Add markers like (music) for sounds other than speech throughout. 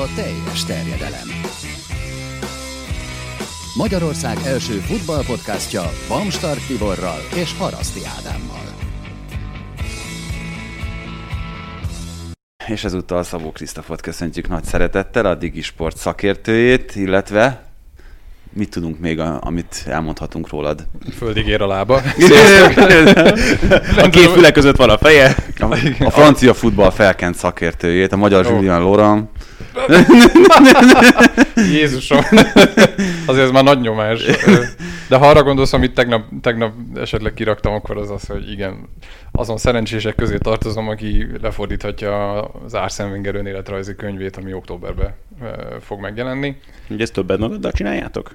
a teljes terjedelem. Magyarország első futballpodcastja Bamstart Tiborral és Haraszti Ádámmal. És ezúttal Szabó Krisztofot köszöntjük nagy szeretettel, a Digi Sport szakértőjét, illetve mit tudunk még, a, amit elmondhatunk rólad? Földig ér a lába. (laughs) a két füle között van a feje. A, a francia futball felkent szakértőjét, a magyar oh. Julian Laurent. (laughs) Jézusom! Azért ez már nagy nyomás. (laughs) De ha arra gondolsz, amit tegnap, tegnap esetleg kiraktam, akkor az az, hogy igen, azon szerencsések közé tartozom, aki lefordíthatja az Arsene Wenger önéletrajzi könyvét, ami októberben fog megjelenni. Ugye ezt többet magaddal csináljátok?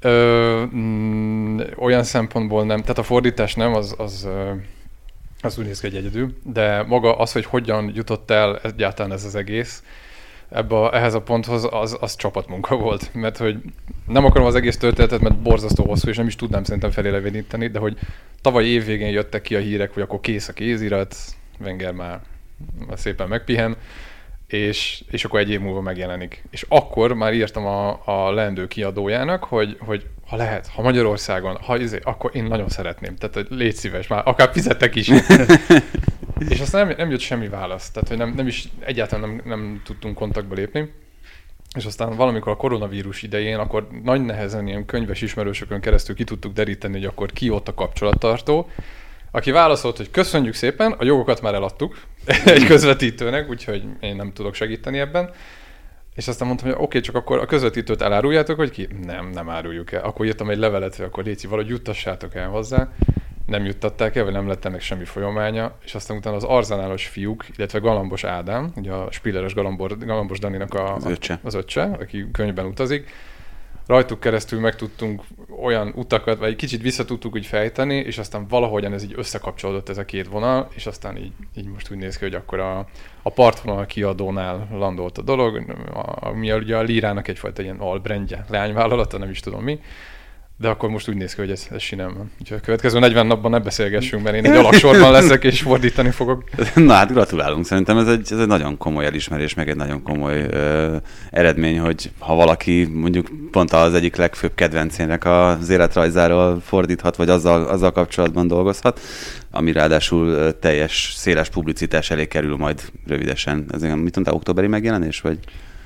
Ö, mm, olyan szempontból nem, tehát a fordítás nem, az, az, az úgy néz ki, egy egyedül, de maga az, hogy hogyan jutott el egyáltalán ez az egész, ebbe a, ehhez a ponthoz, az, az csapatmunka volt. Mert hogy nem akarom az egész történetet, mert borzasztó hosszú, és nem is tudnám szerintem feléleveníteni, de hogy tavaly évvégén jöttek ki a hírek, hogy akkor kész a kézirat, Wenger már, szépen megpihen, és, és akkor egy év múlva megjelenik. És akkor már írtam a, a leendő kiadójának, hogy, hogy ha lehet, ha Magyarországon, ha izé, akkor én nagyon szeretném. Tehát légy szíves, már akár fizettek is. (laughs) és aztán nem, nem jött semmi válasz. Tehát, hogy nem, nem is egyáltalán nem, nem tudtunk kontaktba lépni. És aztán valamikor a koronavírus idején, akkor nagy nehezen ilyen könyves ismerősökön keresztül ki tudtuk deríteni, hogy akkor ki ott a kapcsolattartó, aki válaszolt, hogy köszönjük szépen, a jogokat már eladtuk (laughs) egy közvetítőnek, úgyhogy én nem tudok segíteni ebben. És aztán mondtam, hogy oké, csak akkor a közvetítőt eláruljátok, hogy ki? Nem, nem áruljuk el. Akkor írtam egy levelet, hogy akkor Léci, valahogy juttassátok el hozzá. Nem juttatták el, vagy nem lett ennek semmi folyamánya. És aztán utána az arzenálos fiúk, illetve Galambos Ádám, ugye a Spilleres Galambor, Galambos Daninak a, az, öccse. az öccse, aki könyvben utazik, rajtuk keresztül meg tudtunk olyan utakat, vagy egy kicsit vissza tudtuk úgy fejteni, és aztán valahogyan ez így összekapcsolódott ez a két vonal, és aztán így, így most úgy néz ki, hogy akkor a, a partvonal kiadónál landolt a dolog, ami ugye a Lírának egyfajta ilyen albrendje, leányvállalata, nem is tudom mi, de akkor most úgy néz ki, hogy ez, ez sinem van. Úgyhogy a következő 40 napban ne beszélgessünk, mert én egy alaksorban leszek, és fordítani fogok. (laughs) Na hát gratulálunk, szerintem ez egy, ez egy nagyon komoly elismerés, meg egy nagyon komoly ö, eredmény, hogy ha valaki mondjuk pont az egyik legfőbb kedvencének az életrajzáról fordíthat, vagy azzal, azzal kapcsolatban dolgozhat, ami ráadásul teljes, széles publicitás elé kerül majd rövidesen. Ez mit mondta, októberi megjelenés, vagy?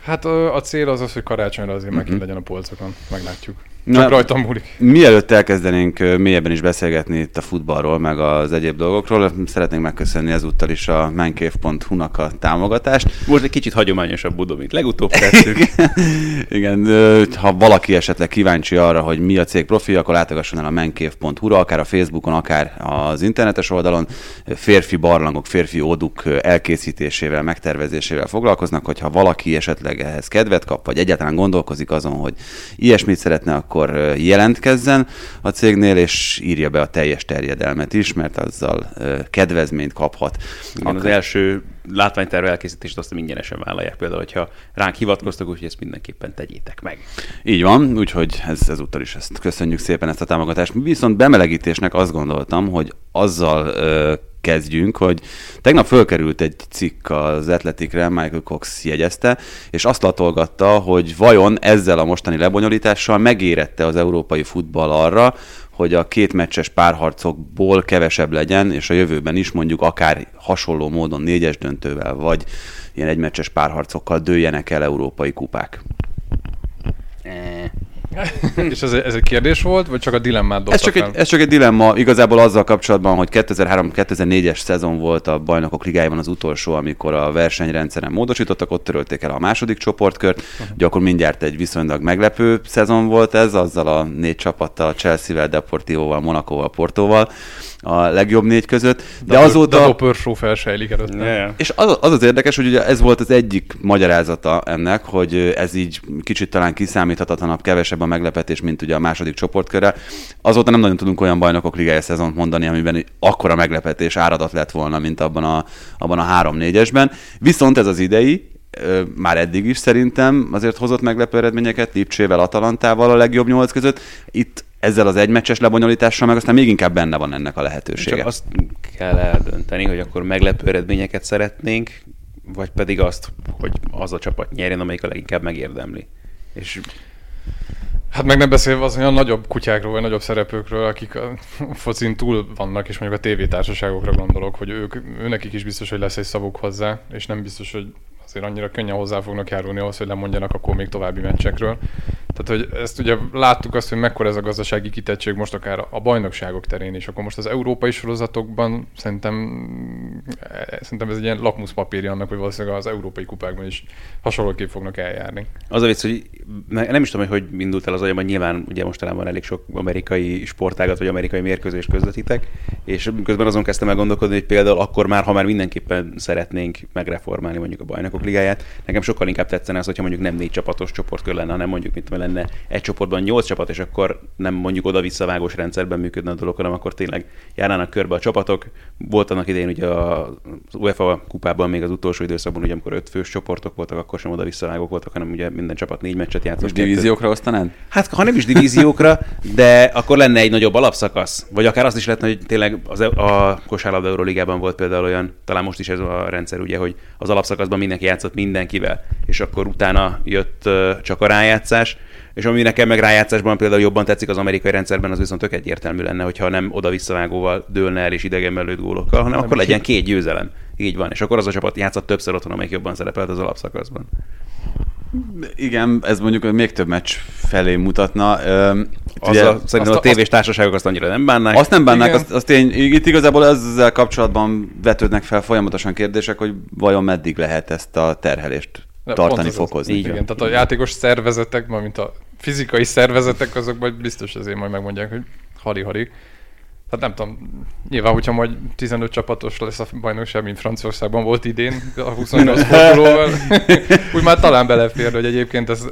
Hát a cél az az, hogy karácsonyra azért uh-huh. megint legyen a polcokon, meglátjuk. Csak Na, rajtam múlik. Mielőtt elkezdenénk mélyebben is beszélgetni itt a futballról, meg az egyéb dolgokról, szeretnénk megköszönni ezúttal is a mancave.hu-nak a támogatást. Most egy kicsit hagyományosabb budó, mint legutóbb tettük. (laughs) Igen, ha valaki esetleg kíváncsi arra, hogy mi a cég profi, akkor látogasson el a mancave.hu-ra, akár a Facebookon, akár az internetes oldalon. Férfi barlangok, férfi óduk elkészítésével, megtervezésével foglalkoznak, hogyha valaki esetleg ehhez kedvet kap, vagy egyáltalán gondolkozik azon, hogy ilyesmit szeretne, akkor akkor jelentkezzen a cégnél, és írja be a teljes terjedelmet is, mert azzal kedvezményt kaphat. Igen, az első látványterve elkészítést azt ingyenesen vállalják például, hogyha ránk hivatkoztak, úgyhogy ezt mindenképpen tegyétek meg. Így van, úgyhogy ez, ezúttal is ezt köszönjük szépen ezt a támogatást. Viszont bemelegítésnek azt gondoltam, hogy azzal ö, kezdjünk, hogy tegnap fölkerült egy cikk az Atleticre, Michael Cox jegyezte, és azt latolgatta, hogy vajon ezzel a mostani lebonyolítással megérette az európai futball arra, hogy a két meccses párharcokból kevesebb legyen, és a jövőben is mondjuk akár hasonló módon négyes döntővel, vagy ilyen egymeccses párharcokkal dőljenek el európai kupák. (laughs) És ez, ez egy kérdés volt, vagy csak a dilemmát ez csak, egy, ez csak egy dilemma, igazából azzal kapcsolatban, hogy 2003-2004-es szezon volt a bajnokok ligájában az utolsó, amikor a versenyrendszeren módosítottak, ott törölték el a második csoportkört, uh-huh. ugye akkor mindjárt egy viszonylag meglepő szezon volt ez, azzal a négy csapattal, Chelsea-vel, Deportivo-val, Monaco-val, Portóval, a legjobb négy között. De, de azóta... De Pörsó felsejlik előtt. Yeah. És az, az az érdekes, hogy ugye ez volt az egyik magyarázata ennek, hogy ez így kicsit talán kiszámíthatatlanabb, kevesebb a meglepetés, mint ugye a második csoportkörrel. Azóta nem nagyon tudunk olyan bajnokok ligája szezont mondani, amiben akkora meglepetés áradat lett volna, mint abban a, abban a három-négyesben. Viszont ez az idei, már eddig is szerintem azért hozott meglepő eredményeket, Lipcsével, Atalantával a legjobb nyolc között. Itt ezzel az egymeccses lebonyolítással meg aztán még inkább benne van ennek a lehetősége. Csak azt kell eldönteni, hogy akkor meglepő eredményeket szeretnénk, vagy pedig azt, hogy az a csapat nyerjen, amelyik a leginkább megérdemli. És Hát meg nem beszélve az olyan nagyobb kutyákról, vagy nagyobb szereplőkről, akik a focin túl vannak, és mondjuk a tévétársaságokra gondolok, hogy ők, őnekik is biztos, hogy lesz egy szavuk hozzá, és nem biztos, hogy azért annyira könnyen hozzá fognak járulni ahhoz, hogy lemondjanak akkor még további meccsekről. Tehát, hogy ezt ugye láttuk azt, hogy mekkora ez a gazdasági kitettség most akár a bajnokságok terén is. Akkor most az európai sorozatokban szerintem, szerintem ez egy ilyen lakmuszpapírja annak, hogy valószínűleg az európai kupákban is hasonlóképp fognak eljárni. Az a vicc, hogy nem is tudom, hogy hogy indult el az agyamban, nyilván ugye mostanában elég sok amerikai sportágat vagy amerikai mérkőzést közvetítek, és közben azon kezdtem el gondolkodni, hogy például akkor már, ha már mindenképpen szeretnénk megreformálni mondjuk a bajnokok ligáját, nekem sokkal inkább tetszene az, hogyha mondjuk nem négy csapatos csoportkör lenne, hanem mondjuk mint lenne egy csoportban nyolc csapat, és akkor nem mondjuk oda-visszavágós rendszerben működne a dolog, hanem akkor tényleg járnának körbe a csapatok. Volt annak idején ugye az UEFA kupában még az utolsó időszakban, ugye amikor öt fős csoportok voltak, akkor sem oda-visszavágók voltak, hanem ugye minden csapat négy meccset játszott. Most divíziókra osztanád? Hát ha nem is divíziókra, de akkor lenne egy nagyobb alapszakasz. Vagy akár azt is lehetne, hogy tényleg az, e- a kosárlabda Euróligában volt például olyan, talán most is ez a rendszer, ugye, hogy az alapszakaszban mindenki játszott mindenkivel, és akkor utána jött csak a rájátszás, és ami nekem meg rájátszásban például jobban tetszik az amerikai rendszerben, az viszont tök egyértelmű lenne, hogyha nem oda-visszavágóval dőlne el és idegen előtt gólokkal, hanem nem akkor legyen két győzelem. Így van. És akkor az a csapat játszott többször otthon, amelyik jobban szerepelt az alapszakaszban. Igen, ez mondjuk még több meccs felé mutatna. Az ugye, a, szerintem azt, a tévés társaságok azt annyira nem bánnák. Azt nem bánnák, azt, azt én, itt igazából ezzel kapcsolatban vetődnek fel folyamatosan kérdések, hogy vajon meddig lehet ezt a terhelést tartani, fokozni. Így igen, tehát a játékos szervezetek, mint a fizikai szervezetek, azok majd biztos azért majd megmondják, hogy hari-hari. Hát nem tudom, nyilván, hogyha majd 15 csapatos lesz a bajnokság, mint Franciaországban volt idén, a 28 fordulóval, (laughs) úgy már talán belefér, hogy egyébként ez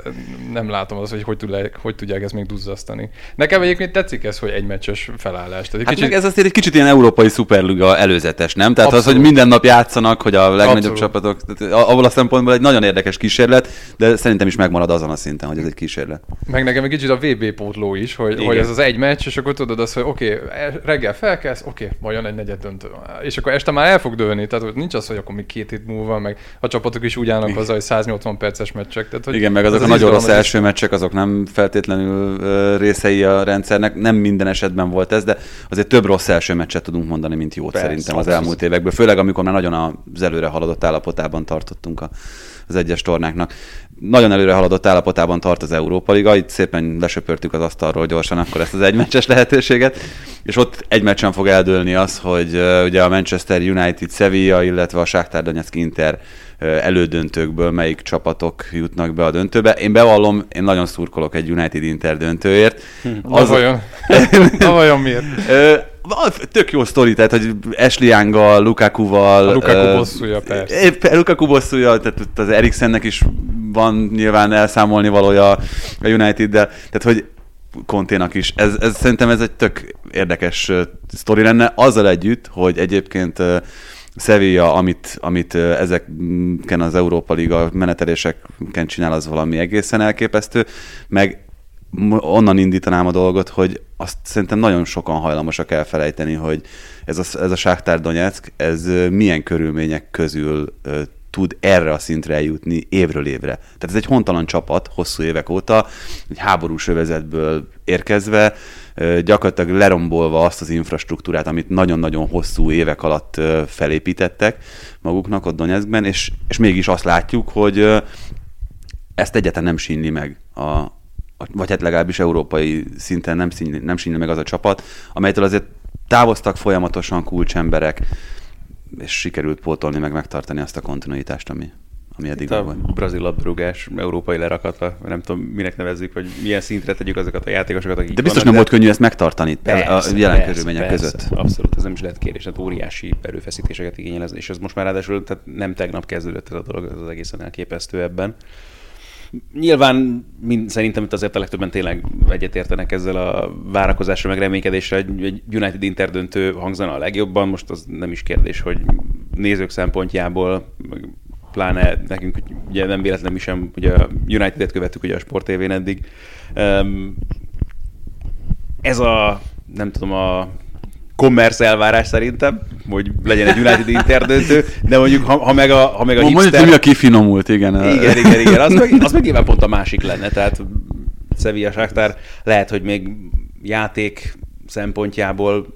nem látom az, hogy hogy, tudják, hogy tudják ezt még duzzasztani. Nekem egyébként tetszik ez, hogy egy meccses felállás. Tehát hát kicsit... ez azért egy kicsit ilyen európai szuperliga előzetes, nem? Tehát Abszolút. az, hogy minden nap játszanak, hogy a legnagyobb Abszolút. csapatok, tehát abból a szempontból egy nagyon érdekes kísérlet, de szerintem is megmarad azon a szinten, hogy ez egy kísérlet. Meg nekem egy kicsit a VB pótló is, hogy, hogy ez az egy meccs, és akkor tudod azt, hogy oké, okay, reggel felkelsz, oké, okay, majd jön egy negyed döntő. És akkor este már el fog dőlni, tehát hogy nincs az, hogy akkor még két hét múlva, meg a csapatok is úgy állnak hozzá, hogy 180 perces meccsek. Tehát, hogy Igen, meg azok az a nagyon rossz első meccsek, azok nem feltétlenül részei a rendszernek, nem minden esetben volt ez, de azért több rossz első meccset tudunk mondani, mint jót Persze, szerintem az elmúlt évekből, főleg amikor már nagyon az előre haladott állapotában tartottunk a, az egyes tornáknak nagyon előre haladott állapotában tart az Európa Liga, itt szépen lesöpörtük az asztalról gyorsan akkor ezt az egymeccses lehetőséget, és ott egy meccsen fog eldőlni az, hogy uh, ugye a Manchester United Sevilla, illetve a Shakhtar Donetsk Inter uh, elődöntőkből melyik csapatok jutnak be a döntőbe. Én bevallom, én nagyon szurkolok egy United Inter döntőért. Hm, az vajon? (laughs) Na vajon miért? Tök jó sztori, tehát, hogy Ashley Young-gal, Lukaku-val... A Lukaku bosszúja, persze. Lukaku bosszúja, tehát az Eriksennek is van nyilván elszámolni valója a United-del, tehát hogy Konténak is. Ez, ez, szerintem ez egy tök érdekes sztori lenne, azzal együtt, hogy egyébként Sevilla, amit, amit ezeken az Európa Liga meneteléseken csinál, az valami egészen elképesztő, meg onnan indítanám a dolgot, hogy azt szerintem nagyon sokan hajlamosak elfelejteni, hogy ez a, ez a Sáktár Donetsk, ez milyen körülmények közül tud erre a szintre eljutni évről évre. Tehát ez egy hontalan csapat hosszú évek óta, egy háborús övezetből érkezve, gyakorlatilag lerombolva azt az infrastruktúrát, amit nagyon-nagyon hosszú évek alatt felépítettek maguknak ott Donetskben, és, és mégis azt látjuk, hogy ezt egyáltalán nem sínli meg a, vagy hát legalábbis európai szinten nem színli, nem színli meg az a csapat, amelytől azért távoztak folyamatosan kulcsemberek, és sikerült pótolni, meg megtartani azt a kontinuitást, ami, ami eddig a volt. brazil labdarúgás európai lerakata, nem tudom, minek nevezzük, vagy milyen szintre tegyük azokat a játékosokat, akik De biztos vannak, nem de... volt könnyű ezt megtartani persze, a jelen persze, körülmények persze, között. Abszolút, ez nem is lehet kérés, hát óriási erőfeszítéseket igényel, és ez most már ráadásul tehát nem tegnap kezdődött ez a dolog, ez az egészen elképesztő ebben. Nyilván mind, szerintem itt azért a legtöbben tényleg egyetértenek ezzel a várakozásra, meg reménykedésre, egy United Inter döntő hangzana a legjobban, most az nem is kérdés, hogy nézők szempontjából, meg pláne nekünk ugye nem véletlenül mi sem, ugye a United-et követtük ugye a Sport TV-n eddig. Ez a, nem tudom, a commerce elvárás szerintem, hogy legyen egy United Inter döntő, de mondjuk ha, ha meg a, ha meg a Mondjuk, hipster... mi a kifinomult, igen. Igen, igen, igen. Az meg, az meg nyilván pont a másik lenne, tehát Sevilla Shakhtar lehet, hogy még játék szempontjából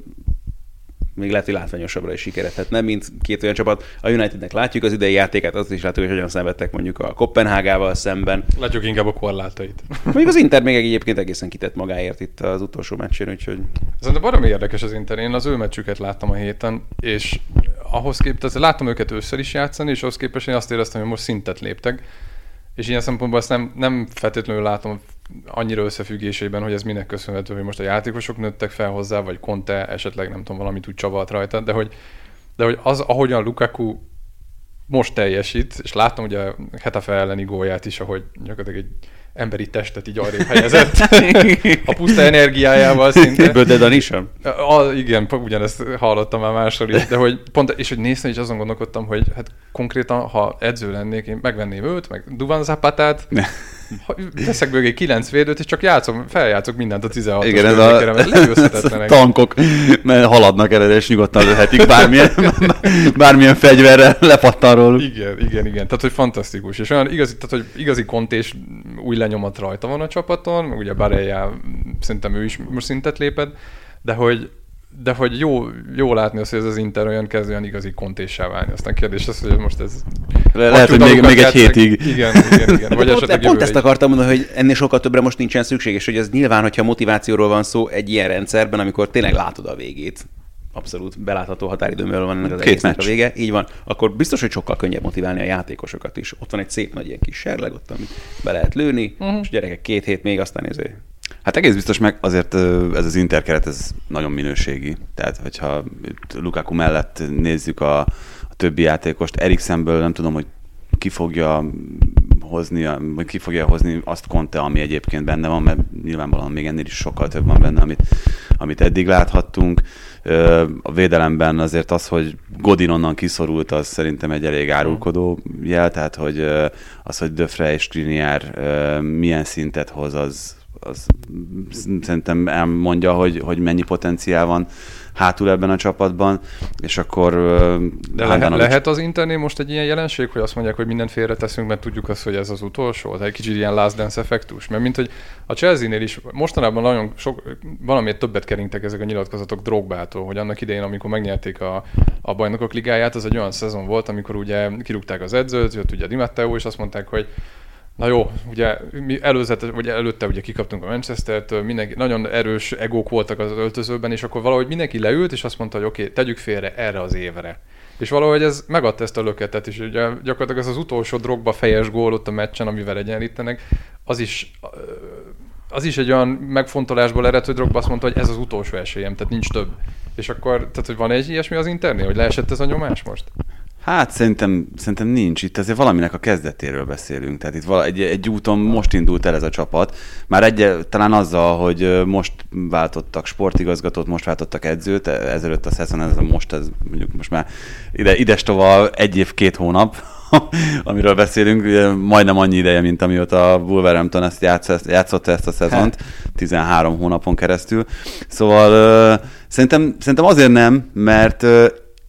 még lehet, hogy látványosabbra is sikeredhetne, mint két olyan csapat. A Unitednek látjuk az idei játékát, azt is látjuk, hogy hogyan szenvedtek mondjuk a Kopenhágával szemben. Látjuk inkább a korlátait. Mondjuk az Inter még egyébként egészen kitett magáért itt az utolsó meccsén, úgyhogy... Szerintem baromi érdekes az Inter. Én az ő meccsüket láttam a héten, és ahhoz képest, láttam őket ősszel is játszani, és ahhoz képest én azt éreztem, hogy most szintet léptek. És ilyen szempontból ezt nem, nem feltétlenül látom annyira összefüggésében, hogy ez minek köszönhető, hogy most a játékosok nőttek fel hozzá, vagy Conte esetleg nem tudom, valamit úgy csavart rajta, de hogy, de hogy az, ahogyan Lukaku most teljesít, és láttam ugye a Hetafe elleni gólját is, ahogy gyakorlatilag egy emberi testet így arrébb helyezett. a puszta energiájával szinte. Bödedan is? A, igen, ugyanezt hallottam már máshol is, de hogy pont, és hogy néztem, és azon gondolkodtam, hogy hát konkrétan, ha edző lennék, én megvenném őt, meg Duvan Zapatát, teszek mögé kilenc védőt, és csak játszom, feljátszok mindent a 16 Igen, ez a, ez a (laughs) tankok mert haladnak el, és nyugodtan lőhetik bármilyen, (laughs) bármilyen fegyverrel lepattan róla. Igen, igen, igen. Tehát, hogy fantasztikus. És olyan igazi, tehát, hogy igazi kontés új lenyomat rajta van a csapaton, meg ugye Barella, szerintem ő is most szintet léped, de hogy de hogy jó, jó látni azt, hogy ez az Inter olyan kezd olyan igazi kontéssá válni. Aztán kérdés az, hogy most ez... Le, lehet, hogy még, még egy hétig. Igen, igen, igen. Vagy pont, pont, pont ezt akartam mondani, hogy ennél sokkal többre most nincsen szükség, és hogy ez nyilván, hogyha motivációról van szó egy ilyen rendszerben, amikor tényleg látod a végét, abszolút belátható határidőmről van ennek az Két a vége, így van, akkor biztos, hogy sokkal könnyebb motiválni a játékosokat is. Ott van egy szép nagy ilyen kis serleg, ott, amit be lehet lőni, uh-huh. és gyerekek két hét még, aztán ezért Hát egész biztos meg azért ez az interkeret, ez nagyon minőségi. Tehát, hogyha Lukaku mellett nézzük a, a többi játékost, Eriksenből nem tudom, hogy ki fogja hozni, vagy ki fogja hozni azt Conte, ami egyébként benne van, mert nyilvánvalóan még ennél is sokkal több van benne, amit, amit eddig láthattunk. A védelemben azért az, hogy Godin onnan kiszorult, az szerintem egy elég árulkodó jel, tehát hogy az, hogy Döfre és Kriniár milyen szintet hoz, az, az szerintem elmondja, hogy, hogy mennyi potenciál van hátul ebben a csapatban, és akkor... De lehet, lehet az interné most egy ilyen jelenség, hogy azt mondják, hogy mindent félreteszünk, mert tudjuk azt, hogy ez az utolsó? Ez egy kicsit ilyen last dance effektus? Mert mint hogy a Chelsea-nél is mostanában nagyon sok, valamiért többet keringtek ezek a nyilatkozatok drogbától, hogy annak idején, amikor megnyerték a, a bajnokok ligáját, az egy olyan szezon volt, amikor ugye kirúgták az edzőt, jött ugye Di Matteo, és azt mondták, hogy Na jó, ugye mi előzete, vagy előtte ugye kikaptunk a Manchester-től, mindenki, nagyon erős egók voltak az öltözőben, és akkor valahogy mindenki leült, és azt mondta, hogy oké, okay, tegyük félre erre az évre. És valahogy ez megadta ezt a löketet, és ugye gyakorlatilag ez az utolsó drogba fejes gól ott a meccsen, amivel egyenlítenek, az is az is egy olyan megfontolásból ered, hogy Drogba azt mondta, hogy ez az utolsó esélyem, tehát nincs több. És akkor, tehát hogy van egy ilyesmi az interné, hogy leesett ez a nyomás most? Hát szerintem, szerintem nincs. Itt azért valaminek a kezdetéről beszélünk. Tehát itt vala, egy, egy úton most indult el ez a csapat. Már egy, talán azzal, hogy most váltottak sportigazgatót, most váltottak edzőt, ezelőtt a szezon, ez most, ez mondjuk most már ide, idestova egy év, két hónap, (laughs) amiről beszélünk, majdnem annyi ideje, mint amióta a Wolverhampton ezt játszott, játszott ezt a szezont, 13 hát. hónapon keresztül. Szóval szerintem, szerintem azért nem, mert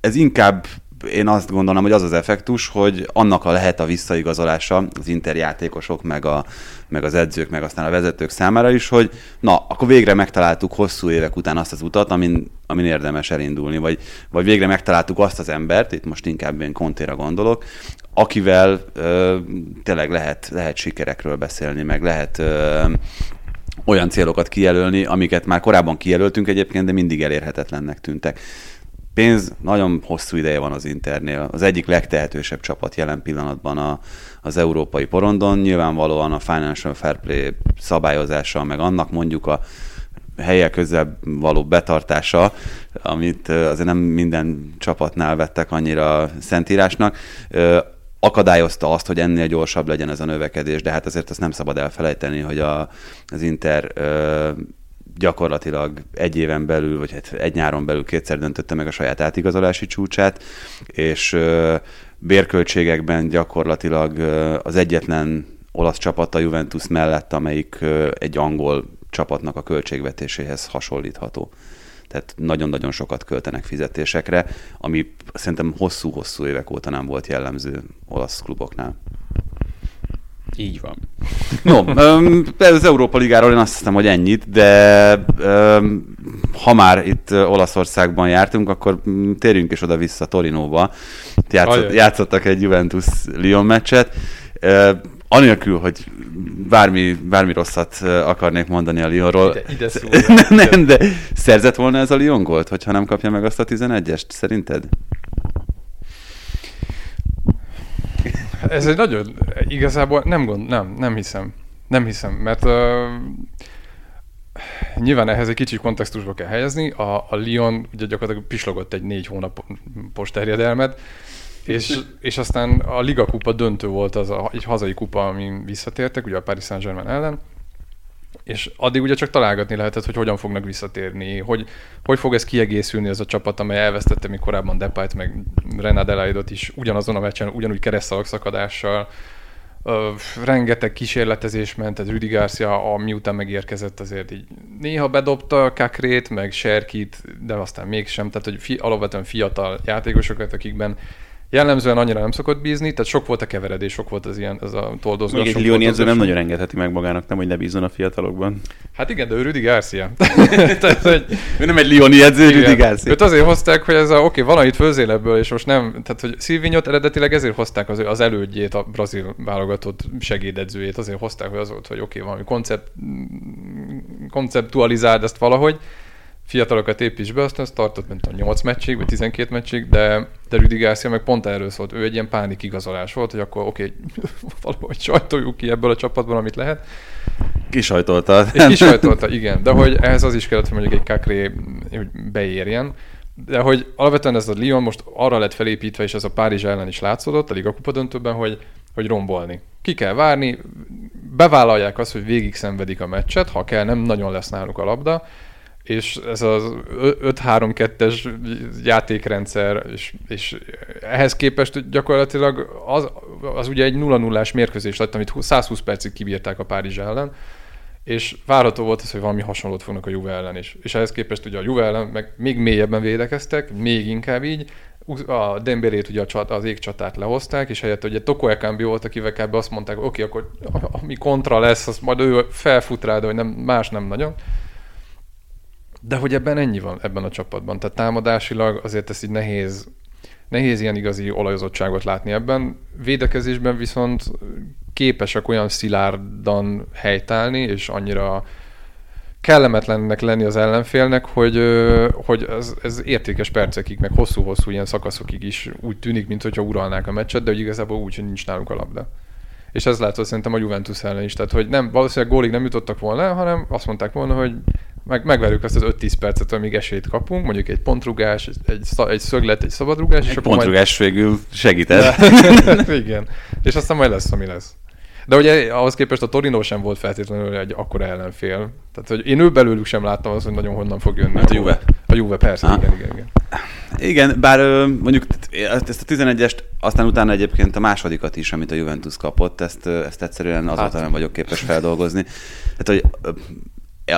ez inkább én azt gondolom, hogy az az effektus, hogy annak a lehet a visszaigazolása az interjátékosok, meg, a, meg az edzők, meg aztán a vezetők számára is, hogy na, akkor végre megtaláltuk hosszú évek után azt az utat, amin, amin érdemes elindulni, vagy, vagy végre megtaláltuk azt az embert, itt most inkább én kontéra gondolok, akivel ö, tényleg lehet, lehet sikerekről beszélni, meg lehet ö, olyan célokat kijelölni, amiket már korábban kijelöltünk egyébként, de mindig elérhetetlennek tűntek pénz nagyon hosszú ideje van az Internél. Az egyik legtehetősebb csapat jelen pillanatban a, az európai porondon. Nyilvánvalóan a Financial Fair Play szabályozása, meg annak mondjuk a helyek közel való betartása, amit azért nem minden csapatnál vettek annyira szentírásnak, akadályozta azt, hogy ennél gyorsabb legyen ez a növekedés, de hát azért azt nem szabad elfelejteni, hogy a, az Inter gyakorlatilag egy éven belül, vagy hát egy nyáron belül kétszer döntötte meg a saját átigazolási csúcsát, és bérköltségekben gyakorlatilag az egyetlen olasz csapat a Juventus mellett, amelyik egy angol csapatnak a költségvetéséhez hasonlítható. Tehát nagyon-nagyon sokat költenek fizetésekre, ami szerintem hosszú-hosszú évek óta nem volt jellemző olasz kluboknál. Így van. No, az Európa Ligáról én azt hiszem, hogy ennyit, de ha már itt Olaszországban jártunk, akkor térjünk is oda-vissza Torinóba. Játszott, játszottak egy Juventus-Lyon meccset. Anélkül, hogy bármi, bármi rosszat akarnék mondani a Lyonról. Ide, ide (laughs) szól, nem, nem, de szerzett volna ez a Lyon gólt, hogyha nem kapja meg azt a 11-est, szerinted? Ez egy nagyon, igazából nem gond, nem, nem hiszem. Nem hiszem, mert uh, nyilván ehhez egy kicsi kontextusba kell helyezni. A, a Lyon ugye gyakorlatilag pislogott egy négy hónapos terjedelmet, és, és aztán a Liga kupa döntő volt az a, egy hazai kupa, amin visszatértek, ugye a Paris Saint-Germain ellen, és addig ugye csak találgatni lehetett, hogy hogyan fognak visszatérni, hogy, hogy fog ez kiegészülni az a csapat, amely elvesztette még korábban Depayt, meg René Adelaidot is ugyanazon a meccsen, ugyanúgy keresztalak Uh, rengeteg kísérletezés ment, tehát Rüdi Garcia, miután megérkezett, azért így néha bedobta Kakrét, meg Serkit, de aztán mégsem, tehát hogy fi, alapvetően fiatal játékosokat, akikben Jellemzően annyira nem szokott bízni, tehát sok volt a keveredés, sok volt az ilyen, ez a toldozgatás. Még egy Lioni edző nem nagyon engedheti meg magának, nem, hogy ne bízzon a fiatalokban. Hát igen, de ő Rüdi Garcia. (laughs) tehát, hogy, ő nem egy Lioni edző, igen. Rüdi Garcia. Őt azért hozták, hogy ez a, oké, okay, van itt főzélebből, és most nem, tehát hogy Szilvinyot eredetileg ezért hozták az, az elődjét, a brazil válogatott segédedzőjét, azért hozták, hogy az volt, hogy oké, okay, valami koncept, konceptualizáld ezt valahogy, fiatalokat építs be, aztán ez tartott, mint a 8 meccsig, vagy 12 meccsig, de, de Rüdi Garcia meg pont erről szólt. Ő egy ilyen pánik igazolás volt, hogy akkor oké, okay, (laughs) valahogy sajtoljuk ki ebből a csapatból, amit lehet. Kisajtolta. Kisajtolta, igen. De hogy ehhez az is kellett, hogy mondjuk egy Kakré hogy beérjen. De hogy alapvetően ez a Lyon most arra lett felépítve, és ez a Párizs ellen is látszódott a Liga Kupa döntőben, hogy, hogy rombolni. Ki kell várni, bevállalják azt, hogy végig szenvedik a meccset, ha kell, nem nagyon lesz náluk a labda, és ez az 5-3-2-es játékrendszer, és, és ehhez képest gyakorlatilag az, az ugye egy 0-0-ás mérkőzés lett, amit 120 percig kibírták a Párizs ellen, és várható volt az, hogy valami hasonlót fognak a Juve ellen is. És ehhez képest ugye a Juve ellen meg még mélyebben védekeztek, még inkább így, a Dembélét ugye az égcsatát lehozták, és helyett ugye Toko Ekambi volt, akivel azt mondták, oké, okay, akkor ami kontra lesz, az majd ő felfut rá, de hogy nem, más nem nagyon. De hogy ebben ennyi van ebben a csapatban. Tehát támadásilag azért ez így nehéz, nehéz ilyen igazi olajozottságot látni ebben. Védekezésben viszont képesek olyan szilárdan helytállni, és annyira kellemetlennek lenni az ellenfélnek, hogy, hogy ez, ez értékes percekig, meg hosszú-hosszú ilyen szakaszokig is úgy tűnik, mintha uralnák a meccset, de hogy igazából úgy, hogy nincs náluk a labda. És ez látszott szerintem a Juventus ellen is. Tehát, hogy nem, valószínűleg gólig nem jutottak volna, hanem azt mondták volna, hogy meg, megverjük azt az 5-10 percet, amíg esélyt kapunk, mondjuk egy pontrugás, egy, egy szöglet, egy szabadrugás. Egy és pontrugás majd... végül segített. De, (laughs) igen. És aztán majd lesz, ami lesz. De ugye ahhoz képest a Torino sem volt feltétlenül egy akkora ellenfél. Tehát, hogy én ő belőlük sem láttam azt, hogy nagyon honnan fog jönni. Hát a Juve. A Juve, persze, ha. igen, igen, igen. Igen, bár mondjuk ezt a 11-est, aztán utána egyébként a másodikat is, amit a Juventus kapott, ezt, ezt egyszerűen azóta hát. nem vagyok képes feldolgozni. Tehát, hogy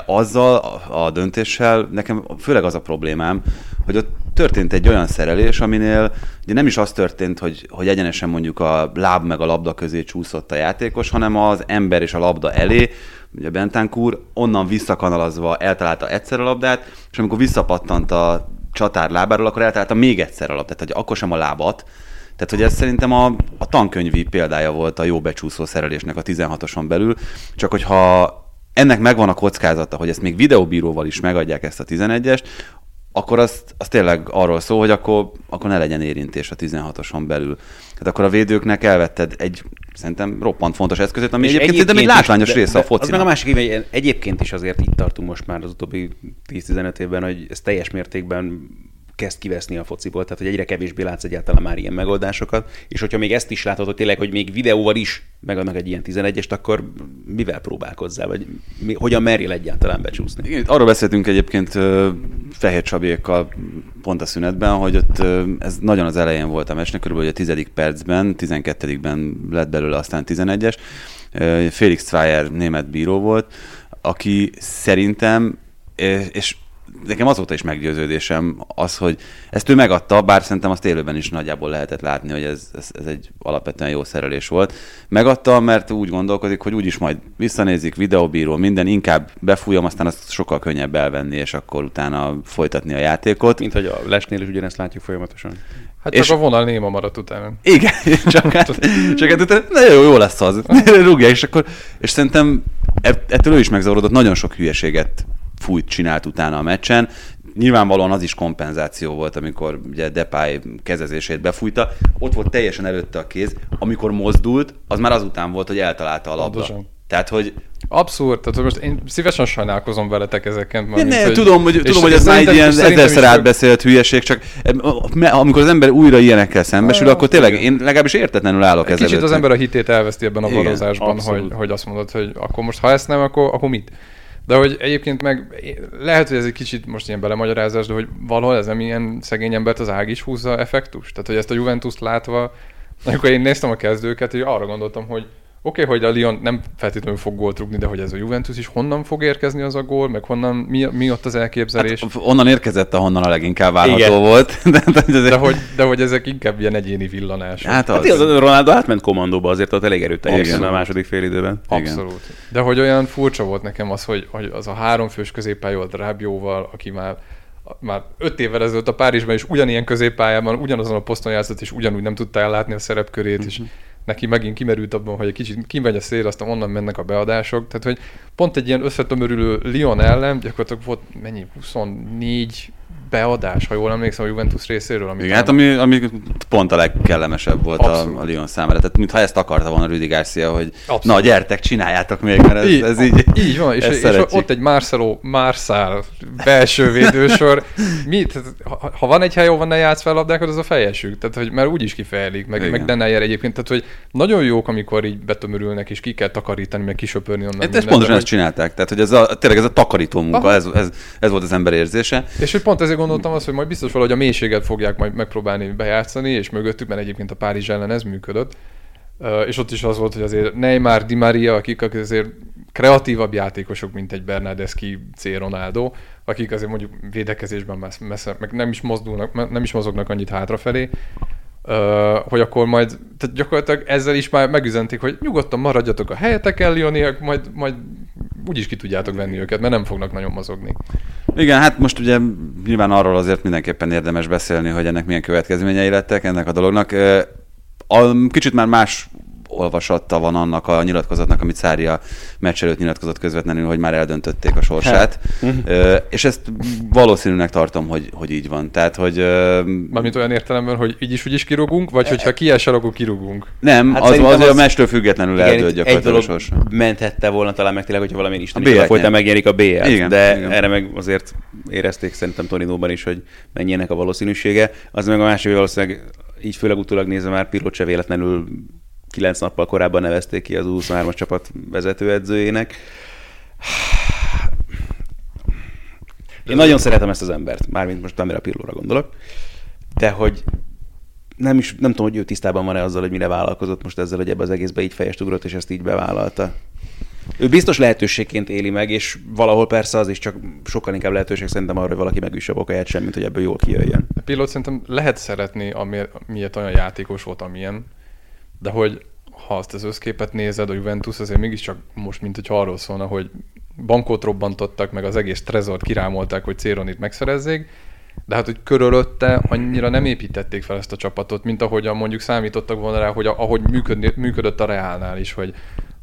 azzal a döntéssel nekem főleg az a problémám, hogy ott történt egy olyan szerelés, aminél ugye nem is az történt, hogy, hogy egyenesen mondjuk a láb meg a labda közé csúszott a játékos, hanem az ember és a labda elé, ugye Bentancur onnan visszakanalazva eltalálta egyszer a labdát, és amikor visszapattant a csatár lábáról, akkor eltalálta még egyszer a labdát, tehát akkor sem a lábat, tehát, hogy ez szerintem a, a tankönyvi példája volt a jó becsúszó szerelésnek a 16-oson belül, csak hogyha ennek megvan a kockázata, hogy ezt még videóbíróval is megadják ezt a 11-est, akkor az, az tényleg arról szól, hogy akkor, akkor ne legyen érintés a 16-oson belül. Tehát akkor a védőknek elvetted egy szerintem roppant fontos eszközét, ami és egyébként, egyébként egy látványos is, része de, a focinak. Az meg a másik éve, egyébként is azért itt tartunk most már az utóbbi 10-15 évben, hogy ez teljes mértékben kezd kiveszni a fociból, tehát hogy egyre kevésbé látsz egyáltalán már ilyen megoldásokat, és hogyha még ezt is látod, hogy tényleg, hogy még videóval is megadnak egy ilyen 11-est, akkor mivel próbálkozzál, vagy mi, hogyan merjél egyáltalán becsúszni? Igen, arról beszéltünk egyébként Fehér Csabiékkal pont a szünetben, hogy ott ez nagyon az elején volt a meccsnek, körülbelül a 10. percben, 12-ben lett belőle aztán 11-es. Felix Zweier német bíró volt, aki szerintem, és nekem azóta is meggyőződésem az, hogy ezt ő megadta, bár szerintem azt élőben is nagyjából lehetett látni, hogy ez, ez, ez egy alapvetően jó szerelés volt. Megadta, mert úgy gondolkodik, hogy úgyis majd visszanézik, videóbíró, minden, inkább befújom, aztán azt sokkal könnyebb elvenni, és akkor utána folytatni a játékot. Mint hogy a lesnél is ugyanezt látjuk folyamatosan. Hát csak És- a vonal néma maradt utána. Igen, (laughs) csak hát, csak hát utána, na jó, jó lesz az. (laughs) Rúgja, és akkor, és szerintem ett- ettől ő is megzavarodott, nagyon sok hülyeséget fújt, csinált utána a meccsen. Nyilvánvalóan az is kompenzáció volt, amikor ugye Depay kezezését befújta. Ott volt teljesen előtte a kéz. Amikor mozdult, az már azután volt, hogy eltalálta a labda. Pontosan. Tehát, hogy Abszurd, tehát hogy most én szívesen sajnálkozom veletek ezeken. mármint, ne, hogy- tudom, hogy, tudom, hogy ez már egy ilyen ezerszer átbeszélt hülyeség, csak amikor az ember újra ilyenekkel szembesül, akkor tényleg én legalábbis értetlenül állok ezzel. kicsit az ember a hitét elveszti ebben a abszolút. hogy, hogy azt mondod, hogy akkor most ha ezt nem, akkor, akkor mit? De hogy egyébként meg lehet, hogy ez egy kicsit most ilyen belemagyarázás, de hogy valahol ez nem ilyen szegény embert az ág is húzza effektus? Tehát, hogy ezt a Juventus látva, amikor én néztem a kezdőket, hogy arra gondoltam, hogy oké, okay, hogy a Lyon nem feltétlenül fog gólt rúgni, de hogy ez a Juventus is honnan fog érkezni az a gól, meg honnan, mi, mi ott az elképzelés. Hát, onnan érkezett, ahonnan a leginkább várható Igen. volt. (laughs) De, de, de, De hogy, de hogy ezek inkább ilyen egyéni villanások. Hát Hát az. Ronaldo átment kommandóba azért ott elég erőteljesen a második fél időben. Igen. Abszolút. De hogy olyan furcsa volt nekem az, hogy, hogy az a háromfős középpálya volt Rábjóval, aki már már öt évvel ezelőtt a Párizsban is ugyanilyen középpályában, ugyanazon a poszton játszott, és ugyanúgy nem tudta ellátni a szerepkörét, és neki megint kimerült abban, hogy egy kicsit kimegy a szél, aztán onnan mennek a beadások. Tehát, hogy pont egy ilyen összetömörülő Lyon ellen gyakorlatilag volt mennyi, 24 beadás, ha jól emlékszem, a Juventus részéről. Amit Igen, hát ami, ami pont a legkellemesebb volt Abszolút. a, a Lyon számára. Tehát mintha ezt akarta volna Rüdi Garcia, hogy Abszolút. na gyertek, csináljátok még, mert ez, így, ez így... így van, és, és ott egy Marcelo, Marszál belső védősor. Mi, tehát, ha, ha, van egy hely, ahol ne játsz fel labdákat, az a fejesük. Tehát, hogy már úgyis kifejlik, meg, Igen. meg Denayer egyébként. Tehát, hogy nagyon jók, amikor így betömörülnek, és ki kell takarítani, meg kisöpörni onnan. Hát mindent, pontosan ezt csinálták. Tehát, hogy ez a, tényleg ez a takarító munka, Aha. ez, ez, ez, volt az ember érzése. És hogy pont ezért gondoltam azt, hogy majd biztos valahogy a mélységet fogják majd megpróbálni bejátszani, és mögöttük, mert egyébként a Párizs ellen ez működött. És ott is az volt, hogy azért Neymar, Di Maria, akik azért kreatívabb játékosok, mint egy Bernardeschi C. Ronaldo, akik azért mondjuk védekezésben messze meg nem is mozdulnak, nem is mozognak annyit hátrafelé, hogy akkor majd, tehát gyakorlatilag ezzel is már megüzenték, hogy nyugodtan maradjatok a helyeteken, Lioniak, majd, majd úgyis ki tudjátok venni őket, mert nem fognak nagyon mozogni. Igen, hát most ugye nyilván arról azért mindenképpen érdemes beszélni, hogy ennek milyen következményei lettek ennek a dolognak. A, kicsit már más olvasata van annak a nyilatkozatnak, amit Szária meccs előtt nyilatkozott közvetlenül, hogy már eldöntötték a sorsát. Ö, és ezt valószínűnek tartom, hogy, hogy így van. Tehát, hogy ö, Mármint olyan értelemben, hogy így is úgy is kirúgunk, vagy hogyha kiesel, akkor kirúgunk. nem, Hát hát az, az, az, a meccstől függetlenül Igen, eldőlt itt egy gyakorlatilag a sorsa. menthette volna talán meg tényleg, hogyha valami Isten is folytán nyer. megnyerik a BL-t, Igen, de igen. erre meg azért érezték szerintem Torinóban is, hogy mennyi ennek a valószínűsége. Az meg a másik, hogy valószínűleg így főleg utólag nézve már Pirlo se véletlenül kilenc nappal korábban nevezték ki az 23-as csapat vezetőedzőjének. Én nagyon szeretem ezt az embert, mármint most Tamara Pirlóra gondolok, de hogy nem is, nem tudom, hogy ő tisztában van-e azzal, hogy mire vállalkozott most ezzel, hogy ebbe az egészbe így fejest ugrott, és ezt így bevállalta. Ő biztos lehetőségként éli meg, és valahol persze az is csak sokkal inkább lehetőség szerintem arra, hogy valaki megüsse a bokáját sem, mint hogy ebből jól kijöjjön. A pilót szerintem lehet szeretni, amiért, miért olyan játékos volt, amilyen, de hogy ha azt az összképet nézed, a Juventus azért mégiscsak most, mint hogy arról szólna, hogy bankot robbantottak, meg az egész trezort kirámolták, hogy Céronit megszerezzék, de hát, hogy körülötte annyira nem építették fel ezt a csapatot, mint ahogyan mondjuk számítottak volna rá, hogy ahogy működni, működött a Reálnál is, hogy,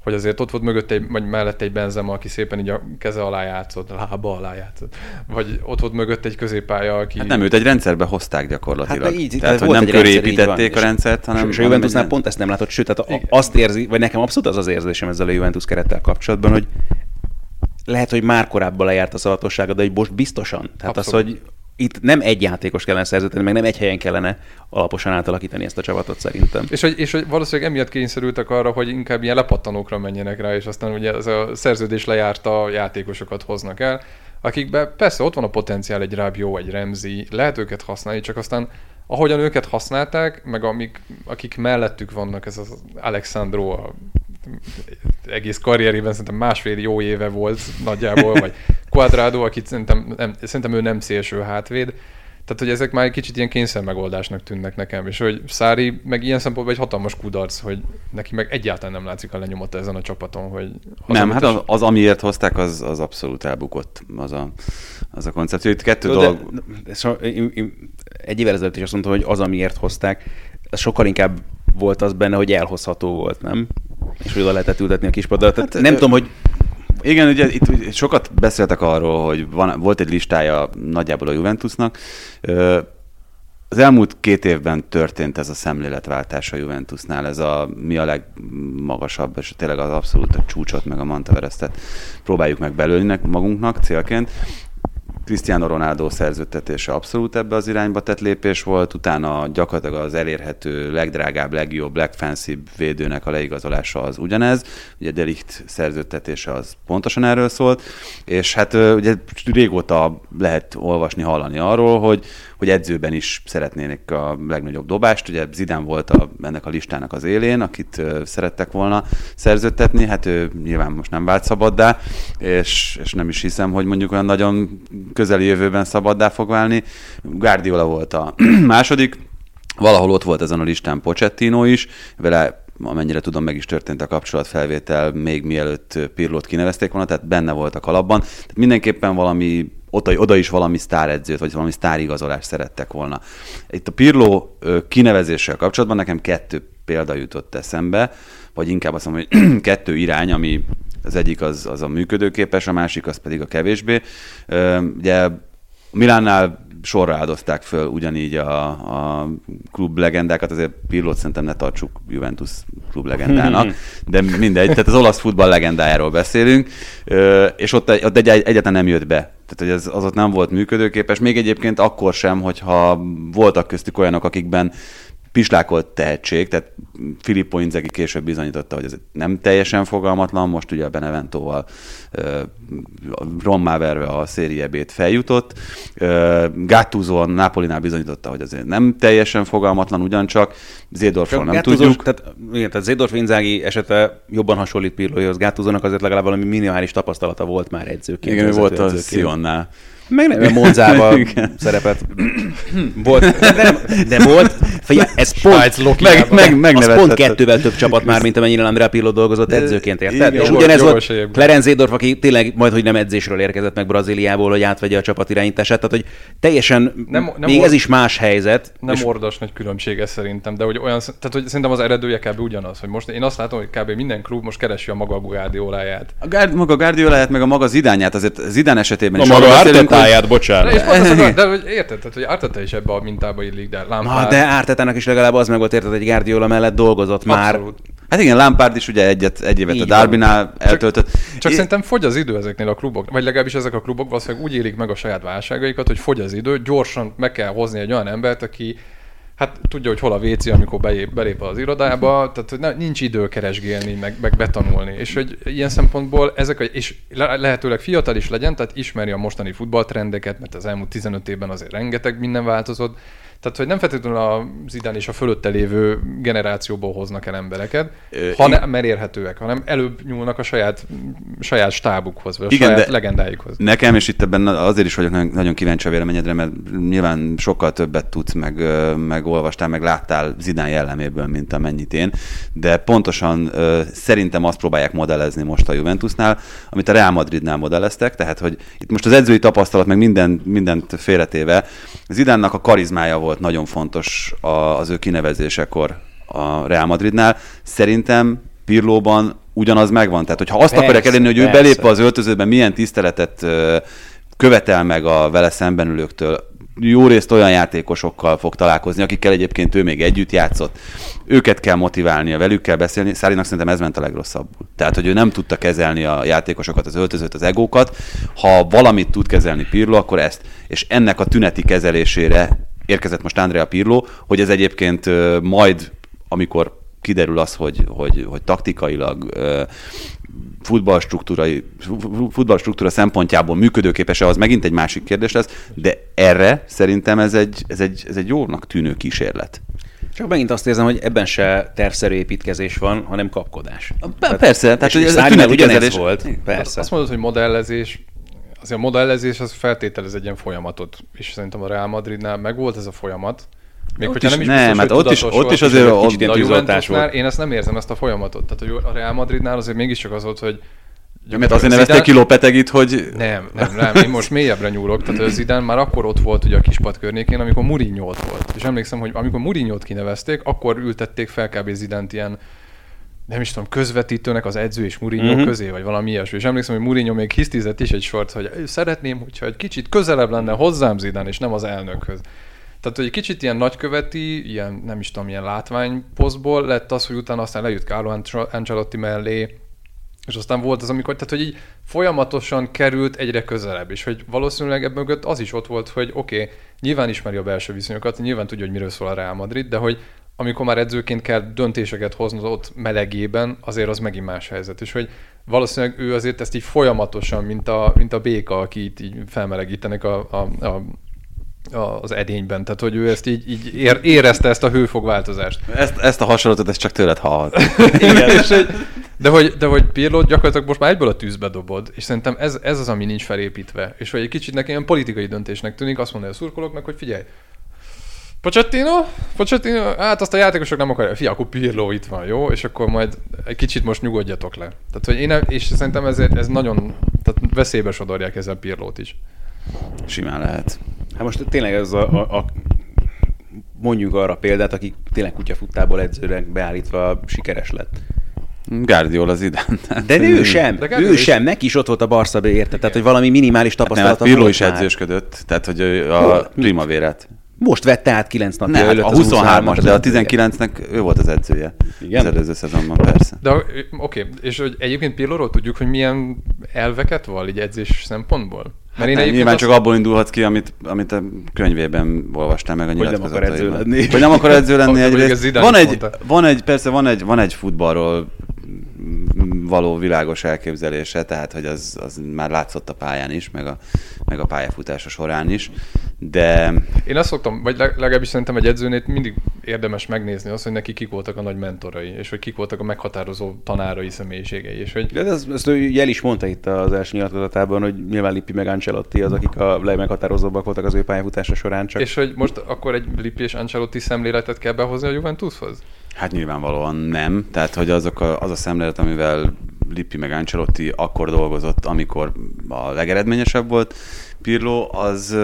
hogy azért ott volt mögött egy, vagy mellett egy Benzema, aki szépen így a keze alá játszott, lába alá játszott. Vagy ott volt mögött egy középpálya, aki... Hát nem, őt egy rendszerbe hozták gyakorlatilag. Hát, így- tehát, hogy nem egy köré rendszer, így van. építették a rendszert, hanem... és a Juventusnál pont ezt nem látott, sőt, tehát Igen. azt érzi, vagy nekem abszolút az az érzésem ezzel a Juventus kerettel kapcsolatban, hogy lehet, hogy már korábban lejárt a szavatossága, de hogy most biztosan. Tehát Abszolút. az, hogy itt nem egy játékos kellene szerződni, meg nem egy helyen kellene alaposan átalakítani ezt a csapatot szerintem. És hogy, és hogy valószínűleg emiatt kényszerültek arra, hogy inkább ilyen lepattanókra menjenek rá, és aztán ugye ez a szerződés lejárta játékosokat hoznak el, akikben persze ott van a potenciál egy Rábió, egy Remzi, lehet őket használni, csak aztán ahogyan őket használták, meg amik, akik mellettük vannak, ez az Alexandro a egész karrierében szerintem másfél jó éve volt nagyjából, vagy (laughs) Quadrado, akit szerintem, nem, szerintem ő nem szélső hátvéd, tehát, hogy ezek már egy kicsit ilyen kényszer megoldásnak tűnnek nekem, és hogy Szári meg ilyen szempontból egy hatalmas kudarc, hogy neki meg egyáltalán nem látszik a lenyomata ezen a csapaton, hogy... Nem, hát az, az, amiért hozták, az, az abszolút elbukott, az a, az a koncepció. Itt kettő Tudod, dolog... De, de, so, én, én, egy évvel ezelőtt is azt mondtam, hogy az, amiért hozták, az sokkal inkább volt az benne, hogy elhozható volt, nem? És hogy oda lehetett ültetni a kispadra. Hát, nem ö- tudom, hogy Igen, ugye itt sokat beszéltek arról, hogy van, volt egy listája nagyjából a Juventusnak. Az elmúlt két évben történt ez a szemléletváltás a Juventusnál, ez a mi a legmagasabb, és tényleg az abszolút a csúcsot, meg a Mantaverestet próbáljuk meg belőni magunknak célként. Cristiano Ronaldo szerződtetése abszolút ebbe az irányba tett lépés volt, utána gyakorlatilag az elérhető, legdrágább, legjobb, legfanszibb védőnek a leigazolása az ugyanez, ugye Delicht szerződtetése az pontosan erről szólt, és hát ugye régóta lehet olvasni, hallani arról, hogy, hogy edzőben is szeretnének a legnagyobb dobást, ugye Zidane volt a, ennek a listának az élén, akit szerettek volna szerződtetni, hát ő nyilván most nem vált szabaddá, és, és nem is hiszem, hogy mondjuk olyan nagyon közeli jövőben szabaddá fog válni. Guardiola volt a (clears throat) második, valahol ott volt ezen a listán Pochettino is, vele amennyire tudom, meg is történt a kapcsolatfelvétel még mielőtt Pirlót kinevezték volna, tehát benne volt a kalapban. Tehát mindenképpen valami oda, oda is valami sztáredzőt, vagy valami sztárigazolást szerettek volna. Itt a Pirló ö, kinevezéssel kapcsolatban nekem kettő példa jutott eszembe, vagy inkább azt mondom, hogy (clears throat) kettő irány, ami az egyik az, az a működőképes, a másik az pedig a kevésbé. Ugye Milánnál sorra áldozták föl ugyanígy a, a klub legendákat, azért Pirlót szerintem ne tartsuk Juventus klub legendának, (laughs) de mindegy, tehát az olasz futball legendájáról beszélünk, és ott, ott egy, egyáltalán nem jött be. Tehát, hogy ez, az ott nem volt működőképes, még egyébként akkor sem, hogyha voltak köztük olyanok, akikben pislákolt tehetség, tehát Filippo Inzaghi később bizonyította, hogy ez nem teljesen fogalmatlan, most ugye a Beneventóval rommá verve a Serie B-t feljutott. Gattuso a Napolinál bizonyította, hogy azért nem teljesen fogalmatlan, ugyancsak Zédorfról nem Gattuso- tudjuk. Tehát, igen, tehát Zedorf Inzaghi esete jobban hasonlít Pirlóhoz. Gattusonak azért legalább valami minimális tapasztalata volt már edzőként. Igen, ő volt a edzőként. Meg nem, Monzával (laughs) szerepet. Volt, de, nem, de volt, figyelj, ez pont, Lokiában. Meg, meg, az pont kettővel több csapat már, mint amennyire Andrea Pirlo dolgozott edzőként, érted? igen, És ugyanez volt. Clarence Zedorf, aki tényleg majd, hogy nem edzésről érkezett meg Brazíliából, hogy átvegye a csapat irányítását, tehát hogy teljesen, Nem- nem, még or- ez is más helyzet. Nem és ordas nagy különbség ez szerintem, de hogy olyan, tehát hogy szerintem az eredője kb. ugyanaz, hogy most én azt látom, hogy kb. minden klub most keresi a maga Guardioláját. A Gárd, maga Guardiolát, meg a maga Zidányát, azért Zidán esetében A is maga beszélünk, hogy- De, bocsánat. és pont az, akar- de hogy érted, tehát, hogy Arteta is ebbe a mintába illik, de Na, Lampard. de Ártetának is legalább az meg volt érted, hogy Guardiola mellett dolgozott már. Abszolút. Hát igen, Lampard is ugye egyet, egy évet Így a. Darbinál eltöltött. Csak É- szerintem fogy az idő ezeknél a klubok, vagy legalábbis ezek a klubok valószínűleg úgy élik meg a saját válságaikat, hogy fogy az idő, gyorsan meg kell hozni egy olyan embert, aki hát tudja, hogy hol a WC, amikor belép, belép az irodába, tehát hogy nincs idő keresgélni, meg, meg betanulni. És hogy ilyen szempontból ezek, a, és le- lehetőleg fiatal is legyen, tehát ismeri a mostani futballtrendeket, mert az elmúlt 15 évben azért rengeteg minden változott, tehát, hogy nem feltétlenül a Zidane és a fölötte lévő generációból hoznak el embereket, Ö, hanem mert érhetőek, hanem előbb nyúlnak a saját, saját stábukhoz, vagy a Igen, saját de- legendáikhoz. Nekem, és itt ebben azért is vagyok nagyon, kíváncsi a véleményedre, mert nyilván sokkal többet tudsz, meg, meg olvastál, meg láttál Zidán jelleméből, mint amennyit én, de pontosan szerintem azt próbálják modellezni most a Juventusnál, amit a Real Madridnál modelleztek, tehát hogy itt most az edzői tapasztalat, meg minden, mindent félretéve, Zidánnak a karizmája volt nagyon fontos az ő kinevezésekor a Real Madridnál. Szerintem Pirlóban ugyanaz megvan. Tehát, hogyha azt Persze, akarják elérni, hogy ő belépve az öltözőben milyen tiszteletet követel meg a vele szemben ülőktől, jó részt olyan játékosokkal fog találkozni, akikkel egyébként ő még együtt játszott. Őket kell motiválnia, velük kell beszélni. Szárinak szerintem ez ment a legrosszabbul. Tehát, hogy ő nem tudta kezelni a játékosokat, az öltözőt, az egókat. Ha valamit tud kezelni Pirlo, akkor ezt. És ennek a tüneti kezelésére érkezett most Andrea Pirlo, hogy ez egyébként majd, amikor kiderül az, hogy, hogy, hogy taktikailag ö, futballstruktúrai, futballstruktúra szempontjából működőképes-e, az megint egy másik kérdés lesz, de erre szerintem ez egy, ez egy, ez egy jónak tűnő kísérlet. Csak megint azt érzem, hogy ebben se tervszerű építkezés van, hanem kapkodás. Persze, tehát és hogy ez a ugyanez volt, persze. Azt mondod, hogy modellezés, azért a modellezés az feltételez egy ilyen folyamatot, és szerintem a Real Madridnál megvolt ez a folyamat, még hogyha nem is nem, biztos, hát ott is- ott is azért ott kicsit ilyen volt. én ezt nem érzem, ezt a folyamatot. Tehát hogy a Real Madridnál azért mégiscsak az volt, hogy Mert azért nevezték ki Lopetegit, hogy nem, nem, nem, én most mélyebbre nyúlok. Tehát az Zidane már akkor ott volt ugye a kispad környékén, amikor Mourinho volt. És emlékszem, hogy amikor Mourinho-t kinevezték, akkor ültették fel kb. Zidant ilyen nem is tudom, közvetítőnek az edző és Mourinho Mhm. uh-huh. közé, vagy valami ilyesmi. És emlékszem, hogy Mourinho még hisztizett is egy sort, hogy szeretném, hogyha egy kicsit közelebb lenne hozzám Zidane, és nem az elnökhöz. Tehát, hogy egy kicsit ilyen nagyköveti, ilyen, nem is tudom, ilyen látványposztból lett az, hogy utána aztán lejött Carlo Anc- Ancelotti mellé, és aztán volt az, amikor, tehát hogy így folyamatosan került egyre közelebb, és hogy valószínűleg ebből mögött az is ott volt, hogy oké, okay, nyilván ismeri a belső viszonyokat, nyilván tudja, hogy miről szól a Real Madrid, de hogy amikor már edzőként kell döntéseket hozni ott melegében, azért az megint más helyzet. És hogy valószínűleg ő azért ezt így folyamatosan, mint a, mint a béka, aki itt így felmelegítenek a, a, a az edényben, tehát hogy ő ezt így, így ér, érezte ezt a hőfokváltozást. ezt, ezt a hasonlatot ezt csak tőled hallhat. (laughs) Igen. és hogy, de hogy, de hogy Pirlo gyakorlatilag most már egyből a tűzbe dobod, és szerintem ez, ez az, ami nincs felépítve. És hogy egy kicsit nekem ilyen politikai döntésnek tűnik, azt mondani a szurkolóknak, hogy figyelj, Pochettino? Pochettino? Hát azt a játékosok nem akarják. Fia, akkor Pirlo itt van, jó? És akkor majd egy kicsit most nyugodjatok le. Tehát, hogy én, és szerintem ezért ez nagyon, tehát veszélybe sodorják ezzel Pirlót is. Simán lehet. Hát most tényleg ez a, a, a mondjuk arra példát, aki tényleg kutyafuttából edzőre beállítva sikeres lett. Guardiola Zidane. De ő sem, De ő is- sem, neki is ott volt a Barca B, érted? Tehát, hogy valami minimális Nem, hát tapasztalata Pirlo volt is már. edzősködött, tehát hogy a primavérát. Most vette át 9 napja Ne, hát előtt a az 23-as, az de a edzője. 19-nek ő volt az edzője. Igen? Az előző szezonban persze. De oké, és hogy egyébként Pirlóról tudjuk, hogy milyen elveket val így edzés szempontból? Hát nem, egyébként nyilván azt- csak abból indulhatsz ki, amit, amit a könyvében olvastál meg a nem akar edző lenni. Hogy nem akar edző lenni egyrészt. Van egy, van egy, persze van egy, van egy futballról való világos elképzelése, tehát hogy az, az már látszott a pályán is, meg a, meg a pályafutása során is, de Én azt szoktam, vagy leg- legalábbis szerintem egy edzőnél mindig érdemes megnézni azt, hogy neki kik voltak a nagy mentorai, és hogy kik voltak a meghatározó tanárai, személyiségei, és hogy De ez, ezt ő el is mondta itt az első nyilatkozatában, hogy nyilván Lippi meg Ancelotti az, akik a legmeghatározóbbak voltak az ő pályafutása során, csak És hogy most akkor egy Lippi és Ancelotti szemléletet kell behozni a Juventushoz? Hát nyilvánvalóan nem. Tehát, hogy azok a, az a szemlélet, amivel Lippi meg Ancelotti akkor dolgozott, amikor a legeredményesebb volt, Pirlo, az,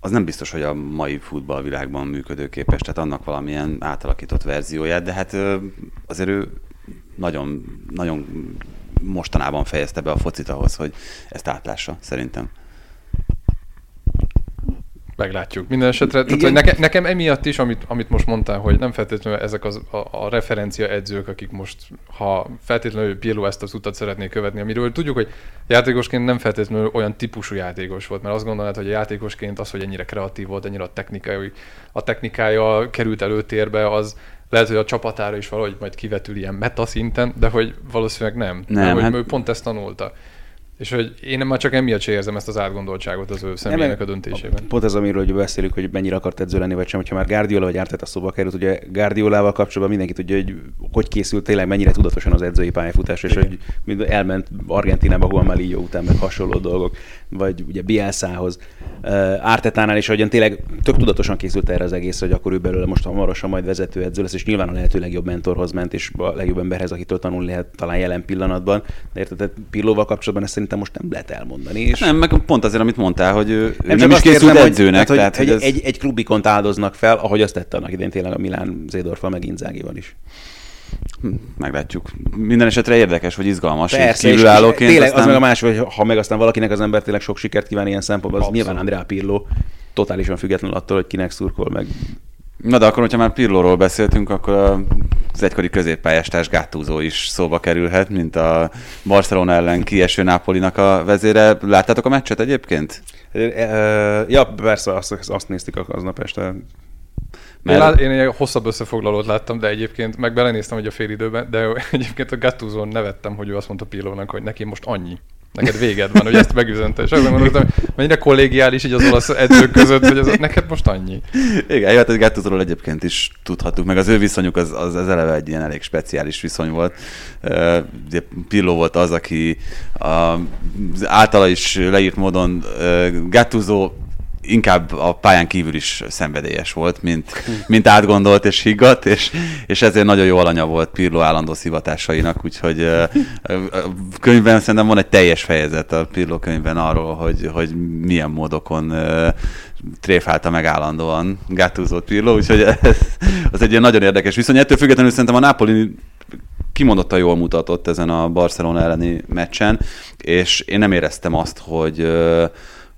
az nem biztos, hogy a mai futballvilágban működőképes, tehát annak valamilyen átalakított verzióját, de hát azért ő nagyon, nagyon mostanában fejezte be a focit ahhoz, hogy ezt átlássa, szerintem. Meglátjuk. Minden esetre, tehát, hogy nekem, nekem emiatt is, amit, amit most mondtál, hogy nem feltétlenül ezek az, a, a referencia edzők, akik most, ha feltétlenül Pirlo ezt az utat szeretné követni, amiről tudjuk, hogy játékosként nem feltétlenül olyan típusú játékos volt, mert azt gondolnád, hogy a játékosként az, hogy ennyire kreatív volt, ennyire a technikai, a technikája került előtérbe, az lehet, hogy a csapatára is valahogy majd kivetül ilyen meta szinten, de hogy valószínűleg nem. Nem, Mert, hogy hát- ő pont ezt tanulta. És hogy én már csak emiatt se érzem ezt az átgondoltságot az ő személynek a döntésében. Pont ez, amiről ugye beszélünk, hogy mennyire akart edző lenni, vagy sem, hogyha már Guardiola vagy Arteta szóba került, ugye Guardiolával kapcsolatban mindenki tudja, hogy hogy készült tényleg, mennyire tudatosan az edzői pályafutás, és hogy mind elment Argentinába Juan Malillo után, meg hasonló dolgok, vagy ugye Bielsához. Artetánál is, ahogyan tényleg tök tudatosan készült erre az egész, hogy akkor ő belőle most hamarosan majd vezető edző lesz, és nyilván a lehető legjobb mentorhoz ment, és a legjobb emberhez, akitől tanulni lehet talán jelen pillanatban. De érted, tehát Pirlóval kapcsolatban ezt szerintem most nem lehet elmondani. És Nem, meg pont azért, amit mondtál, hogy ő nem, nem is készült hogy- edzőnek, hogy, tehát hogy, hogy hogy ez... egy, egy klubikont áldoznak fel, ahogy azt tette annak idején tényleg a Milán Zédorfal, meg Inzágival is. Hm, Meglátjuk. Minden esetre érdekes, hogy izgalmas. Persze, és kívülállóként. tényleg aztán... az meg a más, hogy ha meg aztán valakinek az ember tényleg sok sikert kíván ilyen szempontból, az Abszolút. nyilván Andrea Pirlo, totálisan függetlenül attól, hogy kinek szurkol meg. Na de akkor, hogyha már Pirlóról beszéltünk, akkor az egykori középpályástárs Gattuso is szóba kerülhet, mint a Barcelona ellen kieső Napolinak a vezére. Láttátok a meccset egyébként? Ja, persze, azt, azt néztük aznap este. Én, Mert- lát, én egy hosszabb összefoglalót láttam, de egyébként meg belenéztem hogy a fél időben, de egyébként a Gattuso nevettem, hogy ő azt mondta Pirlónak, hogy neki most annyi. Neked véged van, hogy ezt megüzente. És azon gondoltam, mennyire kollégiális így az olasz edzők között, hogy az, neked most annyi. Igen, jó, hát Gattusoról egyébként is tudhattuk, meg az ő viszonyuk az, az, az eleve egy ilyen elég speciális viszony volt. Ugye Pillo volt az, aki az általa is leírt módon Gattuso inkább a pályán kívül is szenvedélyes volt, mint, mint átgondolt és higgadt, és, és ezért nagyon jó alanya volt Pirlo állandó szivatásainak, úgyhogy könyvben szerintem van egy teljes fejezet a Pirlo könyvben arról, hogy, hogy milyen módokon tréfálta meg állandóan Gattuso Pirlo, úgyhogy ez, az egy ilyen nagyon érdekes viszony. Ettől függetlenül szerintem a Napoli kimondottan jól mutatott ezen a Barcelona elleni meccsen, és én nem éreztem azt, hogy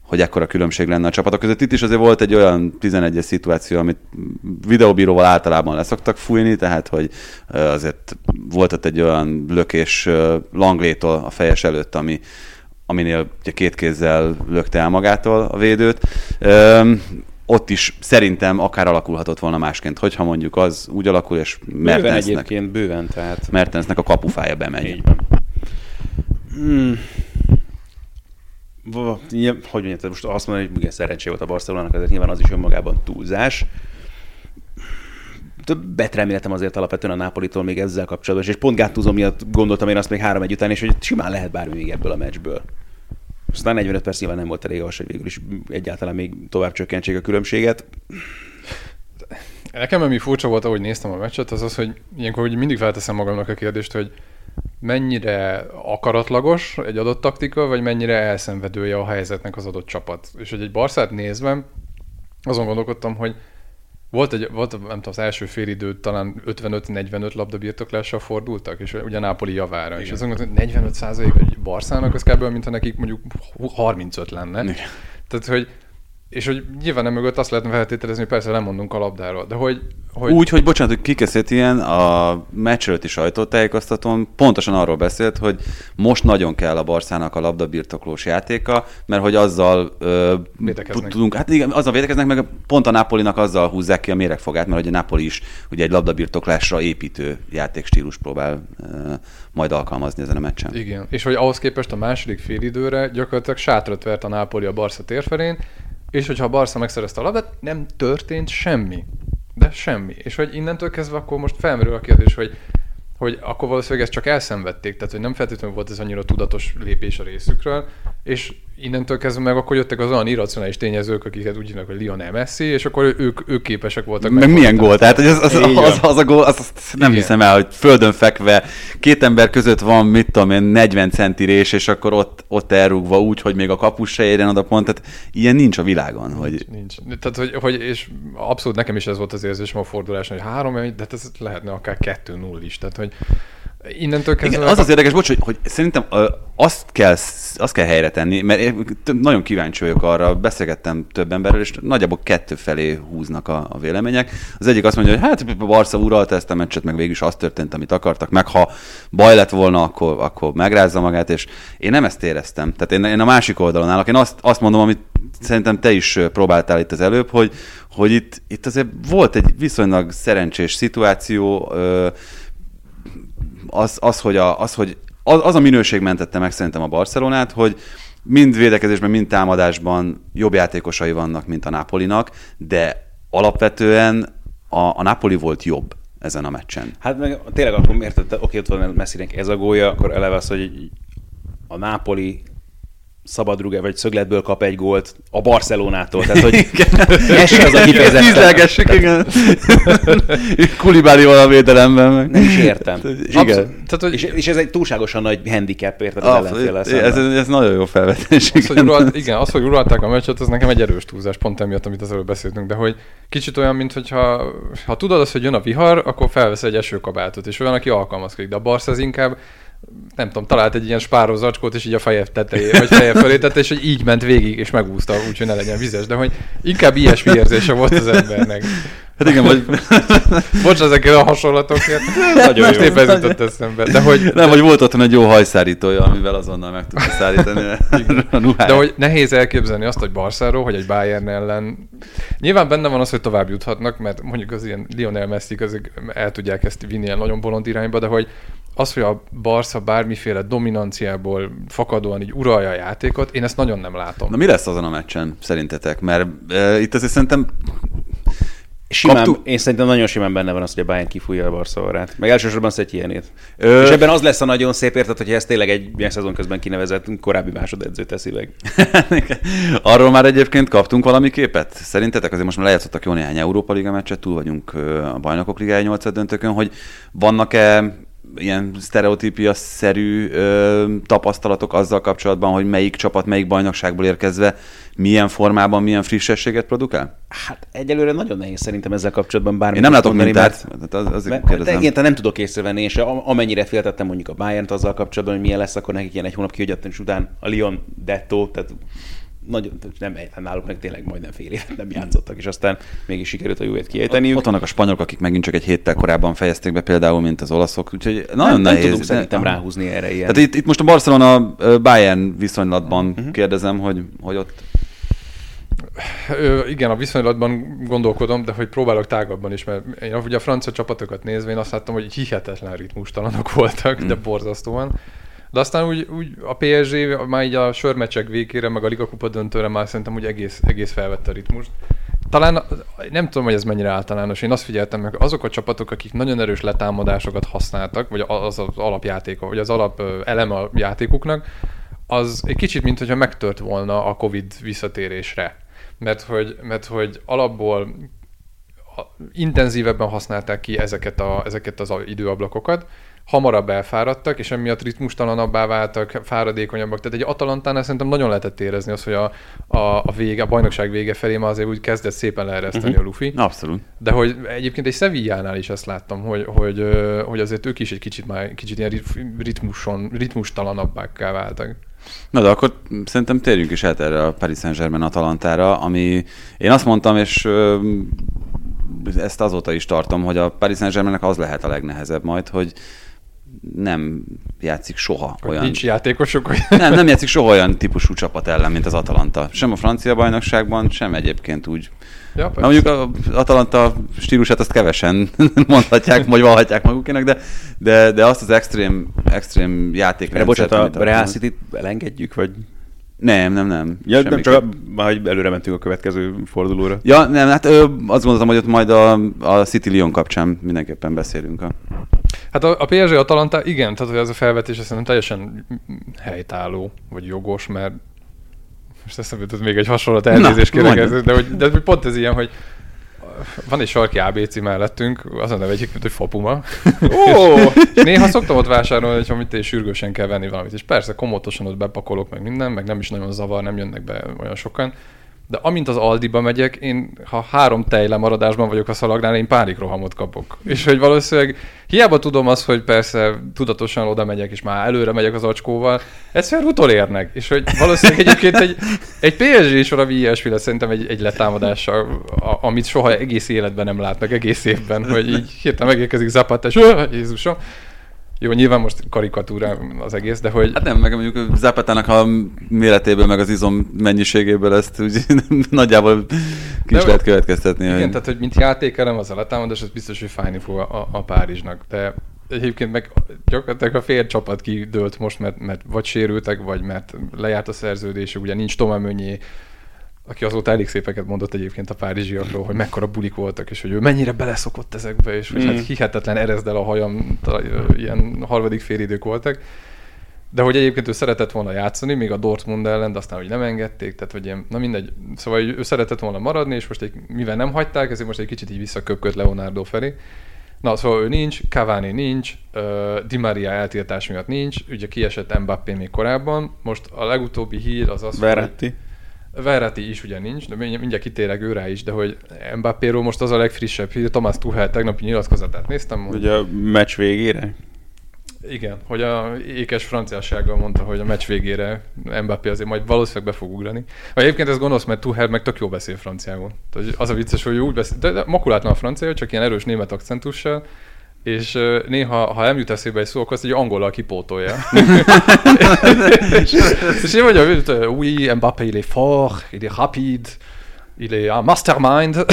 hogy ekkora különbség lenne a csapatok között. Itt is azért volt egy olyan 11-es szituáció, amit videóbíróval általában leszoktak fújni, tehát hogy azért volt ott egy olyan lökés Langlétól a fejes előtt, ami, aminél ugye két kézzel lökte el magától a védőt. Üm, ott is szerintem akár alakulhatott volna másként, hogyha mondjuk az úgy alakul, és Mertensnek, egyébként bőven, tehát... Mertensnek a kapufája bemegy. Hmm hogy mondjam, most azt mondani, hogy igen, szerencsé volt a Barcelonának, ezért nyilván az is önmagában túlzás. Többet reméltem azért alapvetően a Napolitól még ezzel kapcsolatban, és pont Gattuso miatt gondoltam én azt még három egy után, és hogy simán lehet bármi még ebből a meccsből. Aztán 45 perc nyilván nem volt elég ahhoz, hogy végül is egyáltalán még tovább csökkentsék a különbséget. Nekem ami furcsa volt, ahogy néztem a meccset, az az, hogy ilyenkor hogy mindig felteszem magamnak a kérdést, hogy mennyire akaratlagos egy adott taktika, vagy mennyire elszenvedője a helyzetnek az adott csapat. És hogy egy Barszát nézve, azon gondolkodtam, hogy volt, egy, volt nem tudom, az első fél időt talán 55-45 labdabirtoklással fordultak, és ugye Nápoli javára. Igen. És azon gondoltam, hogy 45 százalék egy Barszának, az kb. mintha nekik mondjuk 35 lenne. Igen. Tehát, hogy és hogy nyilván nem mögött azt lehetne feltételezni, hogy persze nem mondunk a labdáról, de hogy... hogy... Úgy, hogy bocsánat, hogy kikeszét ilyen, a meccs is sajtótájékoztatón pontosan arról beszélt, hogy most nagyon kell a Barszának a labdabirtoklós játéka, mert hogy azzal ö, tudunk, hát igen, azzal védekeznek, meg pont a Napolinak azzal húzzák ki a méregfogát, mert hogy a Napoli is ugye egy labdabirtoklásra építő játékstílus próbál ö, majd alkalmazni ezen a meccsen. Igen, és hogy ahhoz képest a második félidőre gyakorlatilag sátrat vert a Napoli a Barca térfelén, és hogyha a Barca megszerezte a labdát, nem történt semmi. De semmi. És hogy innentől kezdve akkor most felmerül a kérdés, hogy hogy akkor valószínűleg ezt csak elszenvedték, tehát hogy nem feltétlenül volt ez annyira tudatos lépés a részükről, és innentől kezdve meg akkor jöttek az olyan irracionális tényezők, akiket úgy hívnak, hogy Lionel Messi, és akkor ők, ők képesek voltak. Meg milyen gól? Tehát hogy az, az, az, az, az, a gól, az, nem Igen. hiszem el, hogy földön fekve, két ember között van, mit tudom én, 40 centi rés, és akkor ott, ott elrúgva úgy, hogy még a kapus se érjen oda pont, tehát ilyen nincs a világon. Nincs, hogy... nincs. Tehát, hogy, hogy, és abszolút nekem is ez volt az érzésem a forduláson, hogy három, de hát ez lehetne akár 2-0 is. Tehát, hogy innentől kezdve... Igen, az az érdekes, bocs, hogy, hogy szerintem azt kell, azt kell helyre tenni, mert nagyon kíváncsi vagyok arra, beszélgettem több emberrel, és nagyjából kettő felé húznak a, a vélemények. Az egyik azt mondja, hogy hát Barca uralta ezt a meccset, meg végül is az történt, amit akartak, meg ha baj lett volna, akkor, akkor megrázza magát, és én nem ezt éreztem. Tehát én, én a másik oldalon állok. Én azt, azt mondom, amit szerintem te is próbáltál itt az előbb, hogy, hogy itt, itt azért volt egy viszonylag szerencsés szituáció, az, az, hogy, a, az, hogy az, az a minőség mentette meg szerintem a Barcelonát, hogy mind védekezésben, mind támadásban jobb játékosai vannak, mint a Napolinak, de alapvetően a, a Napoli volt jobb ezen a meccsen. Hát meg tényleg akkor miért, oké, ott van Messinek ez a gólya, akkor eleve az, hogy a Napoli szabadrugás vagy szögletből kap egy gólt a Barcelonától. Tehát, hogy (laughs) ez az a kifejezetten. Tízlelgessük, igen. (laughs) Kulibálival a védelemben. Meg. Nem is értem. Igen. Tehát, hogy... és, és, ez egy túlságosan nagy handicap, érted az ellenfél ez, ez, nagyon jó felvetés. Az, hogy uralt, igen, az, hogy uralták a meccset, az nekem egy erős túlzás, pont emiatt, amit az előbb beszéltünk, de hogy kicsit olyan, mint hogyha ha tudod azt, hogy jön a vihar, akkor felvesz egy esőkabátot, és olyan, aki alkalmazkodik, de a Barca az inkább nem tudom, talált egy ilyen spáró zacskót, és így a feje tetejé, vagy feje fölé tette, és hogy így ment végig, és megúszta, úgyhogy ne legyen vizes, de hogy inkább ilyesmi érzése volt az embernek. Hát igen, vagy... (laughs) Bocs ezekkel a hasonlatokért. (laughs) Nagyon jó. Épp ez jutott eszembe. De hogy... Nem, de... hogy volt otthon egy jó hajszárítója, amivel azonnal meg tudta szállítani a De hogy nehéz elképzelni azt, hogy Barszáról, hogy egy Bayern ellen... Nyilván benne van az, hogy tovább juthatnak, mert mondjuk az ilyen Lionel Messi el tudják ezt vinni ilyen nagyon bolond irányba, de hogy az, hogy a Barca bármiféle dominanciából fakadóan így uralja a játékot, én ezt nagyon nem látom. Na mi lesz azon a meccsen, szerintetek? Mert e, itt azért szerintem Simán, Kaptuk- Én szerintem nagyon simán benne van az, hogy a Bayern kifújja a Barcelonát. Meg elsősorban Szetje Ö... És ebben az lesz a nagyon szép érted, hogy ez tényleg egy ilyen szezon közben kinevezett korábbi másodedző teszi meg. (laughs) Arról már egyébként kaptunk valami képet? Szerintetek azért most már lejátszottak jó néhány Európa Liga meccset, túl vagyunk a Bajnokok Ligája 8 döntőkön, hogy vannak-e ilyen sztereotípia-szerű ö, tapasztalatok azzal kapcsolatban, hogy melyik csapat melyik bajnokságból érkezve milyen formában, milyen frissességet produkál? Hát egyelőre nagyon nehéz szerintem ezzel kapcsolatban bármi. Én nem látok mintát, mert az, azért mert, mert nem tudok észrevenni, és amennyire féltettem mondjuk a bayern azzal kapcsolatban, hogy milyen lesz, akkor nekik ilyen egy hónap kihagyatlanus után a Lyon Detto, tehát nagyon, nem, hát náluk meg tényleg majdnem fél évet nem játszottak, és aztán mégis sikerült a jó kiejteni. Ott vannak a spanyolok, akik megint csak egy héttel korábban fejezték be például, mint az olaszok, úgyhogy nagyon nem, nem nehéz. tudunk szerintem ráhúzni erre ilyen. Tehát itt, itt most a Barcelona ö, Bayern viszonylatban uh-huh. kérdezem, hogy, hogy ott Ö, igen, a viszonylatban gondolkodom, de hogy próbálok tágabban is, mert én ugye a francia csapatokat nézve, én azt láttam, hogy hihetetlen ritmustalanok voltak, de borzasztóan. De aztán úgy, úgy a PSG már így a sörmecsek végére, meg a Liga Kupa döntőre már szerintem úgy egész, egész felvette a ritmust. Talán nem tudom, hogy ez mennyire általános. Én azt figyeltem meg, azok a csapatok, akik nagyon erős letámadásokat használtak, vagy az az alapjáték, vagy az alap eleme a játékuknak, az egy kicsit, mint hogyha megtört volna a Covid visszatérésre. Mert hogy, mert hogy alapból intenzívebben használták ki ezeket, a, ezeket az időablakokat, hamarabb elfáradtak, és emiatt ritmustalanabbá váltak, fáradékonyabbak. Tehát egy Atalantánál szerintem nagyon lehetett érezni azt, hogy a, a, a, vége, a bajnokság vége felé már azért úgy kezdett szépen leereszteni uh-huh. a lufi. abszolút. De hogy egyébként egy Sevillánál is ezt láttam, hogy, hogy, hogy azért ők is egy kicsit már kicsit ilyen rit- ritmuson, ritmustalanabbá váltak. Na de akkor szerintem térjünk is át erre a Paris Saint-Germain Atalantára, ami én azt mondtam, és ezt azóta is tartom, hogy a Paris Saint-Germainnek az lehet a legnehezebb majd, hogy nem játszik soha Hogy olyan... nincs játékosok, hogy Nem, nem játszik soha olyan típusú csapat ellen, mint az Atalanta. Sem a francia bajnokságban, sem egyébként úgy. ja, Na mondjuk az Atalanta stílusát azt kevesen (laughs) mondhatják, vagy valhatják magukénak, de, de, de azt az extrém, extrém játékrendszert... bocsánat, amit a Real City-t elengedjük, vagy? Nem, nem, nem. Ja, nem Semmiképp. csak már előre mentünk a következő fordulóra. Ja, nem, hát ö, azt gondoltam, hogy ott majd a, a City Lyon kapcsán mindenképpen beszélünk. A... Hát a, a PSG Atalanta, igen, tehát hogy ez a felvetés szerintem teljesen helytálló, vagy jogos, mert most eszembe jutott még egy hasonlat elnézést kérek, de, hogy, de hogy pont ez ilyen, hogy van egy sarki ABC mellettünk, az a neve egyébként, hogy Fapuma. Ó! (laughs) néha szoktam ott vásárolni, hogy amit és sürgősen kell venni valamit. És persze komótosan ott bepakolok meg minden, meg nem is nagyon zavar, nem jönnek be olyan sokan. De amint az Aldiba megyek, én ha három tejlemaradásban vagyok a szalagnál, én pánikrohamot kapok. És hogy valószínűleg hiába tudom azt, hogy persze tudatosan oda megyek, és már előre megyek az acskóval, egyszerűen utolérnek. És hogy valószínűleg egyébként egy, egy PSG is valami ilyesmi lesz szerintem egy, egy letámadással, a, amit soha egész életben nem lát meg, egész évben, hogy így hirtelen megérkezik Zapata, és "Ö, Jézusom. Jó, nyilván most karikatúra az egész, de hogy Hát nem, meg mondjuk Zapatának a méretéből, meg az izom mennyiségéből ezt úgy (laughs) nagyjából ki is lehet következtetni. Igen, hogy... tehát, hogy mint játékelem az a letámadás, az biztos, hogy fájni fog a, a, Párizsnak. De egyébként meg gyakorlatilag a fél csapat kidőlt most, mert, mert vagy sérültek, vagy mert lejárt a szerződésük, ugye nincs Tomá Mönyé, aki azóta elég szépeket mondott egyébként a párizsiakról, hogy mekkora bulik voltak, és hogy ő mennyire beleszokott ezekbe, és hogy Mm. hát hihetetlen erezdel a hajam, ilyen harmadik félidők voltak. De hogy egyébként ő szeretett volna játszani, még a Dortmund ellen, de aztán hogy nem engedték, tehát hogy ilyen, na mindegy. Szóval ő szeretett volna maradni, és most egy, mivel nem hagyták, ezért most egy kicsit így visszaköpköd Leonardo felé. Na, szóval ő nincs, Cavani nincs, uh, Di Maria eltiltás miatt nincs, ugye kiesett Mbappé még korábban, most a legutóbbi hír az az, Verratti. hogy Verratti is ugye nincs, de mindjárt kitérek ő rá is, de hogy Mbappéról most az a legfrissebb hír, Thomas Tuchel tegnapi nyilatkozatát néztem, hogy Ugye a meccs végére? igen, hogy a ékes franciasággal mondta, hogy a meccs végére Mbappé azért majd valószínűleg be fog ugrani. Vagy egyébként ez gonosz, mert Tuchel meg tök jó beszél franciául. Tehát az a vicces, hogy úgy beszél, de, de makulátlan a francia, csak ilyen erős német akcentussal, és néha, ha nem jut eszébe egy szó, akkor azt egy angollal kipótolja. (laughs) (laughs) és, én mondjam, hogy oui, Mbappé, il est fort, il est rapide, Ilé a mastermind. (laughs)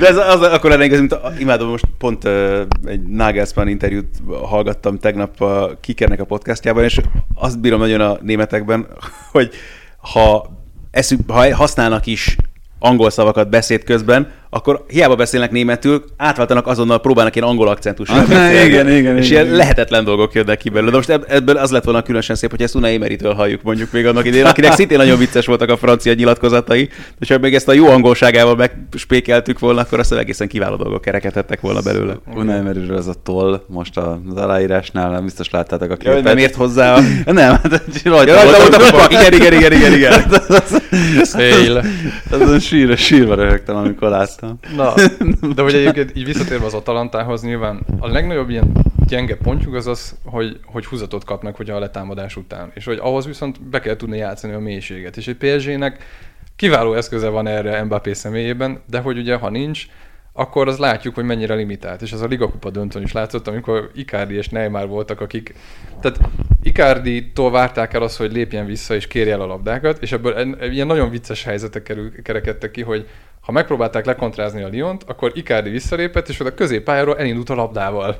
De ez az, akkor lenne igaz, mint a, imádom, most pont uh, egy Nagelsmann interjút hallgattam tegnap a Kikernek a podcastjában, és azt bírom nagyon a németekben, hogy ha, eszük, ha használnak is angol szavakat beszéd közben, akkor hiába beszélnek németül, átváltanak azonnal, próbálnak ilyen angol akcentussal Ah, beszélni. igen, igen, És igen, ilyen lehetetlen dolgok jönnek ki belőle. De most ebb- ebből az lett volna különösen szép, hogy ezt Unai Emerytől halljuk mondjuk még annak idején, akinek szintén nagyon vicces voltak a francia nyilatkozatai, és ha még ezt a jó angolságával megspékeltük volna, akkor azt egészen kiváló dolgok kerekedhettek volna belőle. Unai Emeryről az a toll, most az aláírásnál, nem biztos láttátok a Ja, képet. hogy nem ért hozzá a... Nem, hát rajta volt a kupak, igen, igen, igen, igen, igen. Fail. Azon sírva, sírva röhögtem, amikor láttam. Na, (laughs) de hogy egyébként így visszatérve az Atalantához, nyilván a legnagyobb ilyen gyenge pontjuk az az, hogy, hogy húzatot kapnak hogy a letámadás után. És hogy ahhoz viszont be kell tudni játszani a mélységet. És egy PSG-nek kiváló eszköze van erre Mbappé személyében, de hogy ugye ha nincs, akkor az látjuk, hogy mennyire limitált. És ez a Ligakupa döntőn is látszott, amikor Icardi és Neymar voltak, akik... Tehát Icardi-tól várták el azt, hogy lépjen vissza és kérje el a labdákat, és ebből en- ilyen nagyon vicces helyzetek kerül, kerekedtek ki, hogy ha megpróbálták lekontrázni a Liont, akkor Icardi visszalépett, és a középpályáról elindult a labdával.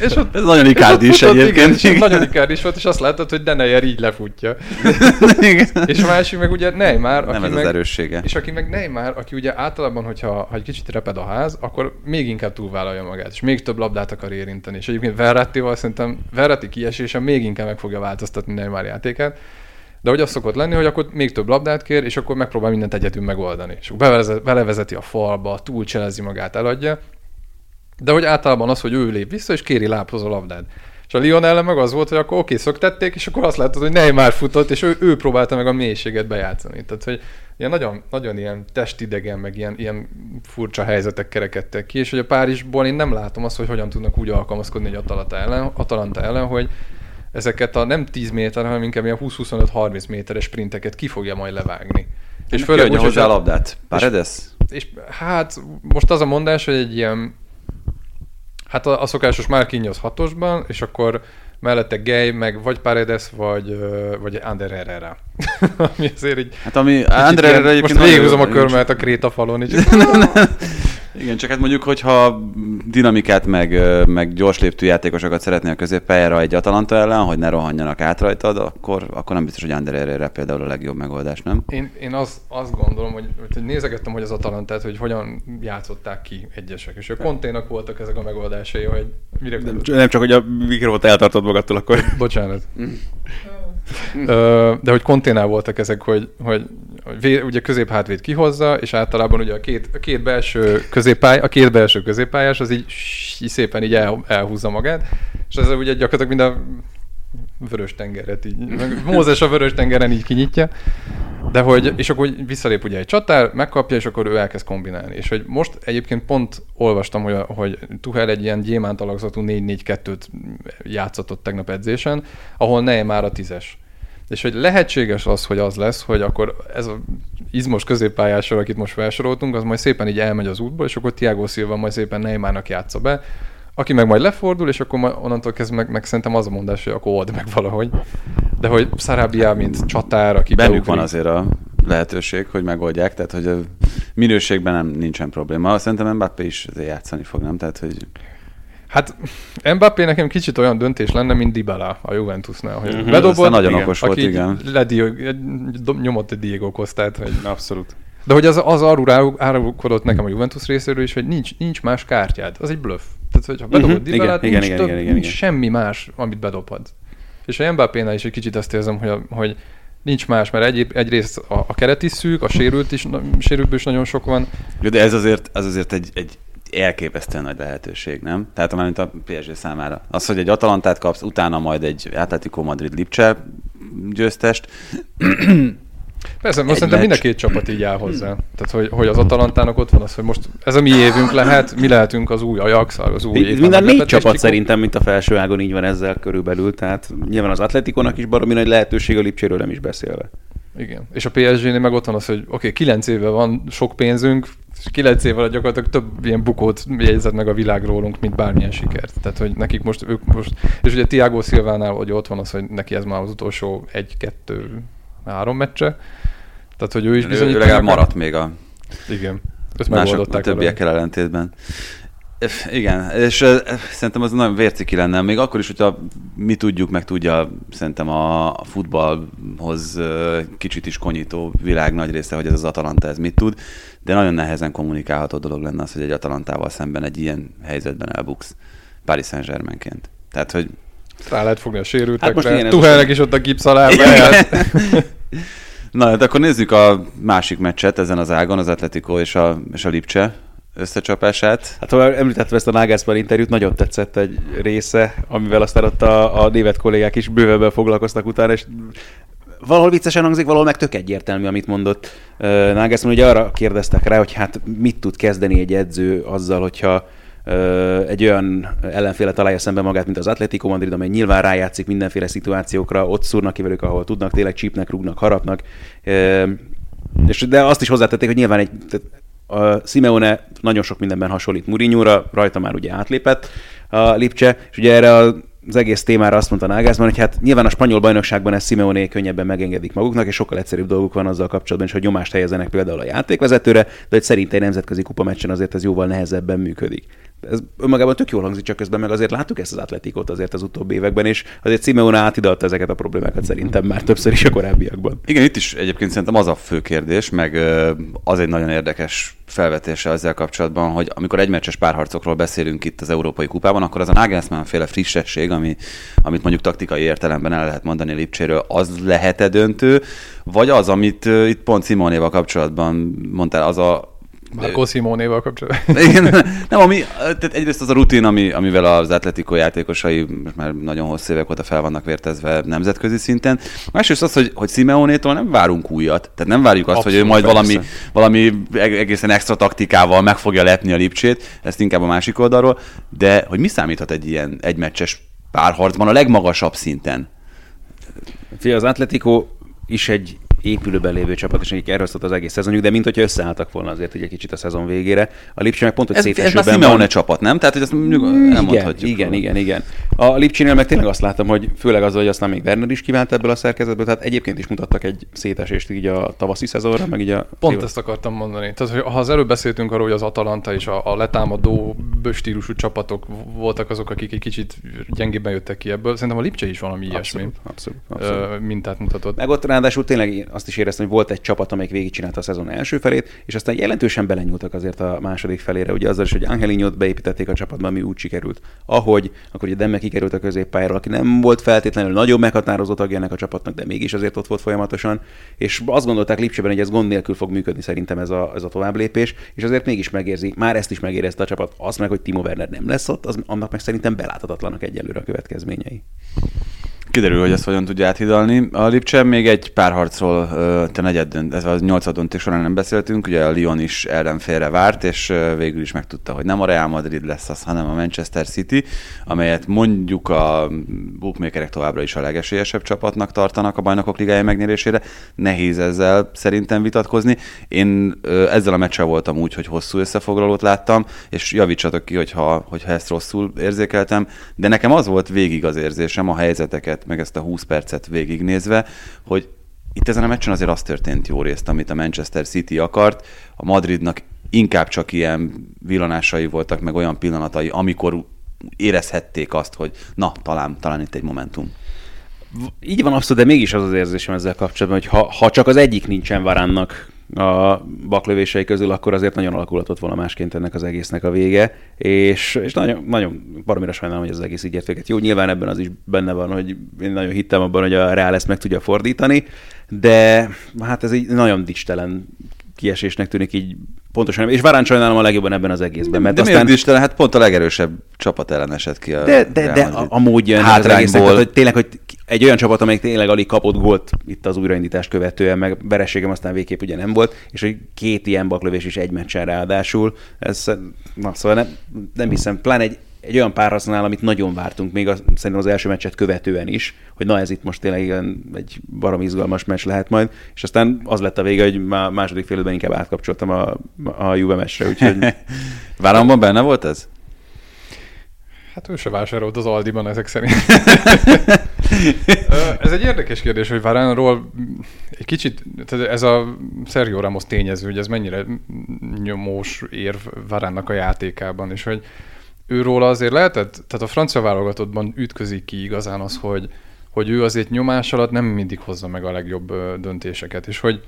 És ott, Ez nagyon Icardi is (laughs) ott egyébként. Igen, és nagyon Icardi is volt, és azt láttad, hogy Deneyer így lefutja. (laughs) Igen. És a másik meg ugye Neymar, aki Nem ez meg, az erőssége. és aki meg Neymar, aki ugye általában, hogyha ha egy kicsit reped a ház, akkor még inkább túlvállalja magát, és még több labdát akar érinteni. És egyébként Verrattival szerintem Verratti kiesése még inkább meg fogja változtatni Neymar játékát. De hogy az szokott lenni, hogy akkor még több labdát kér, és akkor megpróbál mindent egyedül megoldani. És belevezeti a falba, túlcselezi magát, eladja. De hogy általában az, hogy ő lép vissza, és kéri lábhoz a labdát. És a Lyon ellen meg az volt, hogy akkor oké, szöktették, és akkor azt látod, hogy Neymar futott, és ő, ő próbálta meg a mélységet bejátszani. Tehát, hogy ilyen nagyon, nagyon ilyen testidegen, meg ilyen, ilyen furcsa helyzetek kerekedtek ki, és hogy a Párizsból én nem látom azt, hogy hogyan tudnak úgy alkalmazkodni egy Atalanta ellen, Atalanta ellen hogy ezeket a nem 10 méter, hanem inkább ilyen 20-25-30 méteres sprinteket ki fogja majd levágni. És főleg úgy, hozzá a hogy- labdát. Paredes? és hát most az a mondás, hogy egy ilyen, hát a, a szokásos Marquinhos hatosban, és akkor mellette Gay, meg vagy Paredes, vagy, vagy Ander Herrera. (laughs) Ami azért így... Hát ami ilyen- egyébként... Most végighúzom a körmet a kréta falon, így (laughs) Igen, csak hát mondjuk, hogyha dinamikát, meg, meg gyors léptű játékosokat szeretnél a középpályára egy Atalanta ellen, hogy ne rohanjanak át rajtad, akkor, akkor nem biztos, hogy Ander Herrera például a legjobb megoldás, nem? Én, én az, azt gondolom, hogy, hogy nézegettem, hogy az Atalantát, hogy hogyan játszották ki egyesek, és a Konténak voltak ezek a megoldásai, hogy mire Nem, nem csak, hogy a mikrofont eltartod magadtól, akkor... Bocsánat. De hogy konténál voltak ezek, hogy, hogy hogy ugye középhátvéd kihozza, és általában ugye a két, a két belső középpály, a két belső középpályás az így, így szépen így el, elhúzza magát, és ez ugye gyakorlatilag mind a vörös tengeret így, Mózes a vörös tengeren így kinyitja, de hogy, és akkor visszalép ugye egy csatár, megkapja, és akkor ő elkezd kombinálni. És hogy most egyébként pont olvastam, hogy, hogy Tuhel egy ilyen gyémánt alakzatú 4-4-2-t játszott ott tegnap edzésen, ahol Neymar a tízes. És hogy lehetséges az, hogy az lesz, hogy akkor ez a izmos középpályásról, akit most felsoroltunk, az majd szépen így elmegy az útból, és akkor Thiago Silva majd szépen Neymarnak játsza be, aki meg majd lefordul, és akkor onnantól kezdve meg, meg szerintem az a mondás, hogy akkor old meg valahogy. De hogy Sarabia, mint csatár, aki Bennük beugrik- van azért a lehetőség, hogy megoldják, tehát hogy a minőségben nem nincsen probléma. Szerintem Mbappé is azért játszani fog, nem? Tehát, hogy Hát Mbappé nekem kicsit olyan döntés lenne, mint Dybala a Juventusnál, hogy Mhm. uh-huh. bedobott, nagyon igen, okos volt, igen. Ledio, dob- nyomott egy Diego Costát, hogy Abszolút. De hogy az, az arról árul- árulkodott nekem a Juventus részéről is, hogy nincs, nincs más kártyád. Az egy bluff. Tehát, hogyha bedobod Mhm, uh-huh, Dybalát, igen, nincs, igen, több, igen, igen, nincs igen. semmi más, amit bedobhatsz. És a Mbappénál is egy kicsit azt érzem, hogy, a, hogy nincs más, mert egy, egyrészt a, a keret is szűk, a sérült is, sérültből is nagyon sok van. De ez azért, az azért egy, egy elképesztően nagy lehetőség, nem? Tehát mint a PSG számára. Az, hogy egy Atalantát kapsz, utána majd egy Atletico Madrid Lipcse győztest, Persze, most szerintem mind a két csapat így áll hozzá. Tehát, hogy, hogy az Atalantának ott van az, hogy most ez a mi évünk lehet, mi lehetünk az új Ajax, az új éppen Minden négy csapat tikó. szerintem, mint a felső ágon így van ezzel körülbelül, tehát nyilván az Atletikónak is baromi nagy lehetőség, a Lipcséről nem is beszélve. Igen. És a PSG-nél meg ott van az, hogy oké, okay, 9 éve van sok pénzünk, és 9 év alatt gyakorlatilag több ilyen bukót jegyzett meg a világ rólunk, mint bármilyen sikert. Tehát, hogy nekik most, ők most, és ugye Tiago Silvánál, hogy ott van az, hogy neki ez már az utolsó egy, kettő, három meccse, Tehát, hogy ő is bizonyít. Ő legalább maradt még a... Igen. Ezt mások, a többiekkel ellentétben. Igen, és szerintem az nagyon vérciki lenne, még akkor is, hogyha mi tudjuk, meg tudja szerintem a futballhoz kicsit is konyító világ nagy része, hogy ez az Atalanta ez mit tud, de nagyon nehezen kommunikálható dolog lenne az, hogy egy Atalantával szemben egy ilyen helyzetben elbuksz Paris Saint-Germainként. Tehát, hogy rá lehet fogni a sérültekre. Hát Tuhelnek is ott a gipszalárba. (laughs) Na, hát akkor nézzük a másik meccset ezen az ágon, az Atletico és a, és a Lipcse összecsapását. Hát ha említettem ezt a Nagelsmann interjút, nagyon tetszett egy része, amivel aztán ott a, a névet kollégák is bővebben foglalkoztak utána, és valahol viccesen hangzik, valahol meg tök egyértelmű, amit mondott Nagelsmann. Ugye arra kérdeztek rá, hogy hát mit tud kezdeni egy edző azzal, hogyha egy olyan ellenféle találja szembe magát, mint az Atletico Madrid, amely nyilván rájátszik mindenféle szituációkra, ott szúrnak ki velük, ahol tudnak, tényleg csípnek, rúgnak, harapnak. És, de azt is hozzátették, hogy nyilván egy, a Simeone nagyon sok mindenben hasonlít Mourinho-ra, rajta már ugye átlépett a Lipcse, és ugye erre a az egész témára azt mondta Nagelsmann, hogy hát nyilván a spanyol bajnokságban ezt Simeone könnyebben megengedik maguknak, és sokkal egyszerűbb dolguk van azzal kapcsolatban is, hogy nyomást helyezenek például a játékvezetőre, de hogy szerint egy nemzetközi kupameccsen azért ez jóval nehezebben működik ez önmagában tök jól hangzik, csak közben meg azért láttuk ezt az atletikot azért az utóbbi években, és azért Simeone átidalta ezeket a problémákat szerintem már többször is a korábbiakban. Igen, itt is egyébként szerintem az a fő kérdés, meg az egy nagyon érdekes felvetése ezzel kapcsolatban, hogy amikor egymeccses párharcokról beszélünk itt az Európai Kupában, akkor az a Nagelsmann féle frissesség, ami, amit mondjuk taktikai értelemben el lehet mondani Lipcséről, az lehet-e döntő, vagy az, amit itt pont Simonéval kapcsolatban mondtál, az a Marco Simonéval kapcsolatban. (laughs) Igen, nem, ami, tehát egyrészt az a rutin, ami, amivel az Atletico játékosai most már nagyon hosszú évek óta fel vannak vértezve nemzetközi szinten. Másrészt az, hogy, hogy Simeonétól nem várunk újat. Tehát nem várjuk azt, Abszolút, hogy ő majd valami, valami egészen extra taktikával meg fogja lepni a Lipcsét, ezt inkább a másik oldalról, de hogy mi számíthat egy ilyen egymeccses párharcban a legmagasabb szinten? Fia, az Atletico is egy épülőben lévő csapat, és akik erről szólt az egész szezonjuk, de mint hogyha összeálltak volna azért egy kicsit a szezon végére. A Lipcse meg pont, hogy ez, szétesőben ez Simeone van. csapat, nem? Tehát, hogy ezt mm, elmondhatjuk. Igen, igen, igen, A Lipcsénél meg tényleg azt láttam, hogy főleg az, hogy aztán még Werner is kívánt ebből a szerkezetből, tehát egyébként is mutattak egy szétesést így a tavaszi szezonra, meg így a... Pont ezt akartam mondani. Tehát, hogy ha az előbb beszéltünk arról, hogy az Atalanta és a, a letámadó stílusú csapatok voltak azok, akik egy kicsit gyengébben jöttek ki ebből, szerintem a Lipcse is valami abszolút, ilyesmi abszolút, abszolút. mintát mutatott. Meg ott ráadásul tényleg azt is éreztem, hogy volt egy csapat, amelyik végigcsinálta a szezon első felét, és aztán jelentősen belenyúltak azért a második felére. Ugye azzal is, hogy Angelinyot beépítették a csapatba, ami úgy sikerült. Ahogy, akkor ugye Demme kikerült a középpályáról, aki nem volt feltétlenül nagyon meghatározó tagja ennek a csapatnak, de mégis azért ott volt folyamatosan. És azt gondolták Lipcseben, hogy ez gond nélkül fog működni szerintem ez a, ez a továbblépés, és azért mégis megérzi, már ezt is megérezte a csapat, azt meg, hogy Timo Werner nem lesz ott, az, annak meg szerintem beláthatatlanak egyelőre a következményei. Kiderül, hogy ezt hogyan tudja áthidalni. A Lipcsen még egy pár harcról te negyed ez a nyolcad döntés során nem beszéltünk, ugye a Lyon is ellenfélre várt, és végül is megtudta, hogy nem a Real Madrid lesz az, hanem a Manchester City, amelyet mondjuk a bookmakerek továbbra is a legesélyesebb csapatnak tartanak a bajnokok ligája megnyerésére. Nehéz ezzel szerintem vitatkozni. Én ezzel a meccsel voltam úgy, hogy hosszú összefoglalót láttam, és javítsatok ki, hogyha, hogyha ezt rosszul érzékeltem, de nekem az volt végig az érzésem a helyzeteket perceket, meg ezt a 20 percet végignézve, hogy itt ezen a meccsen azért az történt jó részt, amit a Manchester City akart, a Madridnak inkább csak ilyen villanásai voltak, meg olyan pillanatai, amikor érezhették azt, hogy na, talán, talán itt egy momentum. Így van abszolút, de mégis az az érzésem ezzel kapcsolatban, hogy ha, ha csak az egyik nincsen Varánnak a baklövései közül, akkor azért nagyon alakulhatott volna másként ennek az egésznek a vége, és, és nagyon, nagyon baromira sajnálom, hogy ez az egész így ért. Jó, nyilván ebben az is benne van, hogy én nagyon hittem abban, hogy a Real ezt meg tudja fordítani, de hát ez egy nagyon dicstelen kiesésnek tűnik így pontosan. És Varán sajnálom a legjobban ebben az egészben. Mert de aztán... miért is hát pont a legerősebb csapat ellen esett ki a De, de, de a, a módja az egésznek, tehát, hogy tényleg, hogy egy olyan csapat, amelyik tényleg alig kapott gólt itt az újraindítást követően, meg vereségem aztán végképp ugye nem volt, és hogy két ilyen baklövés is egy meccsen ráadásul, ez, na szóval nem, nem hiszem, pláne egy egy olyan párharcnál, amit nagyon vártunk, még a, szerintem az első meccset követően is, hogy na ez itt most tényleg ilyen, egy barom izgalmas meccs lehet majd, és aztán az lett a vége, hogy már második fél inkább átkapcsoltam a, a Juve meccsre, úgyhogy... (laughs) Váramban benne volt ez? Hát ő se vásárolt az Aldiban ezek szerint. (laughs) ez egy érdekes kérdés, hogy Varánról egy kicsit, tehát ez a Sergio Ramos tényező, hogy ez mennyire nyomós ér Varánnak a játékában, és hogy őról azért lehetett, tehát a francia válogatottban ütközik ki igazán az, hogy, hogy ő azért nyomás alatt nem mindig hozza meg a legjobb döntéseket, és hogy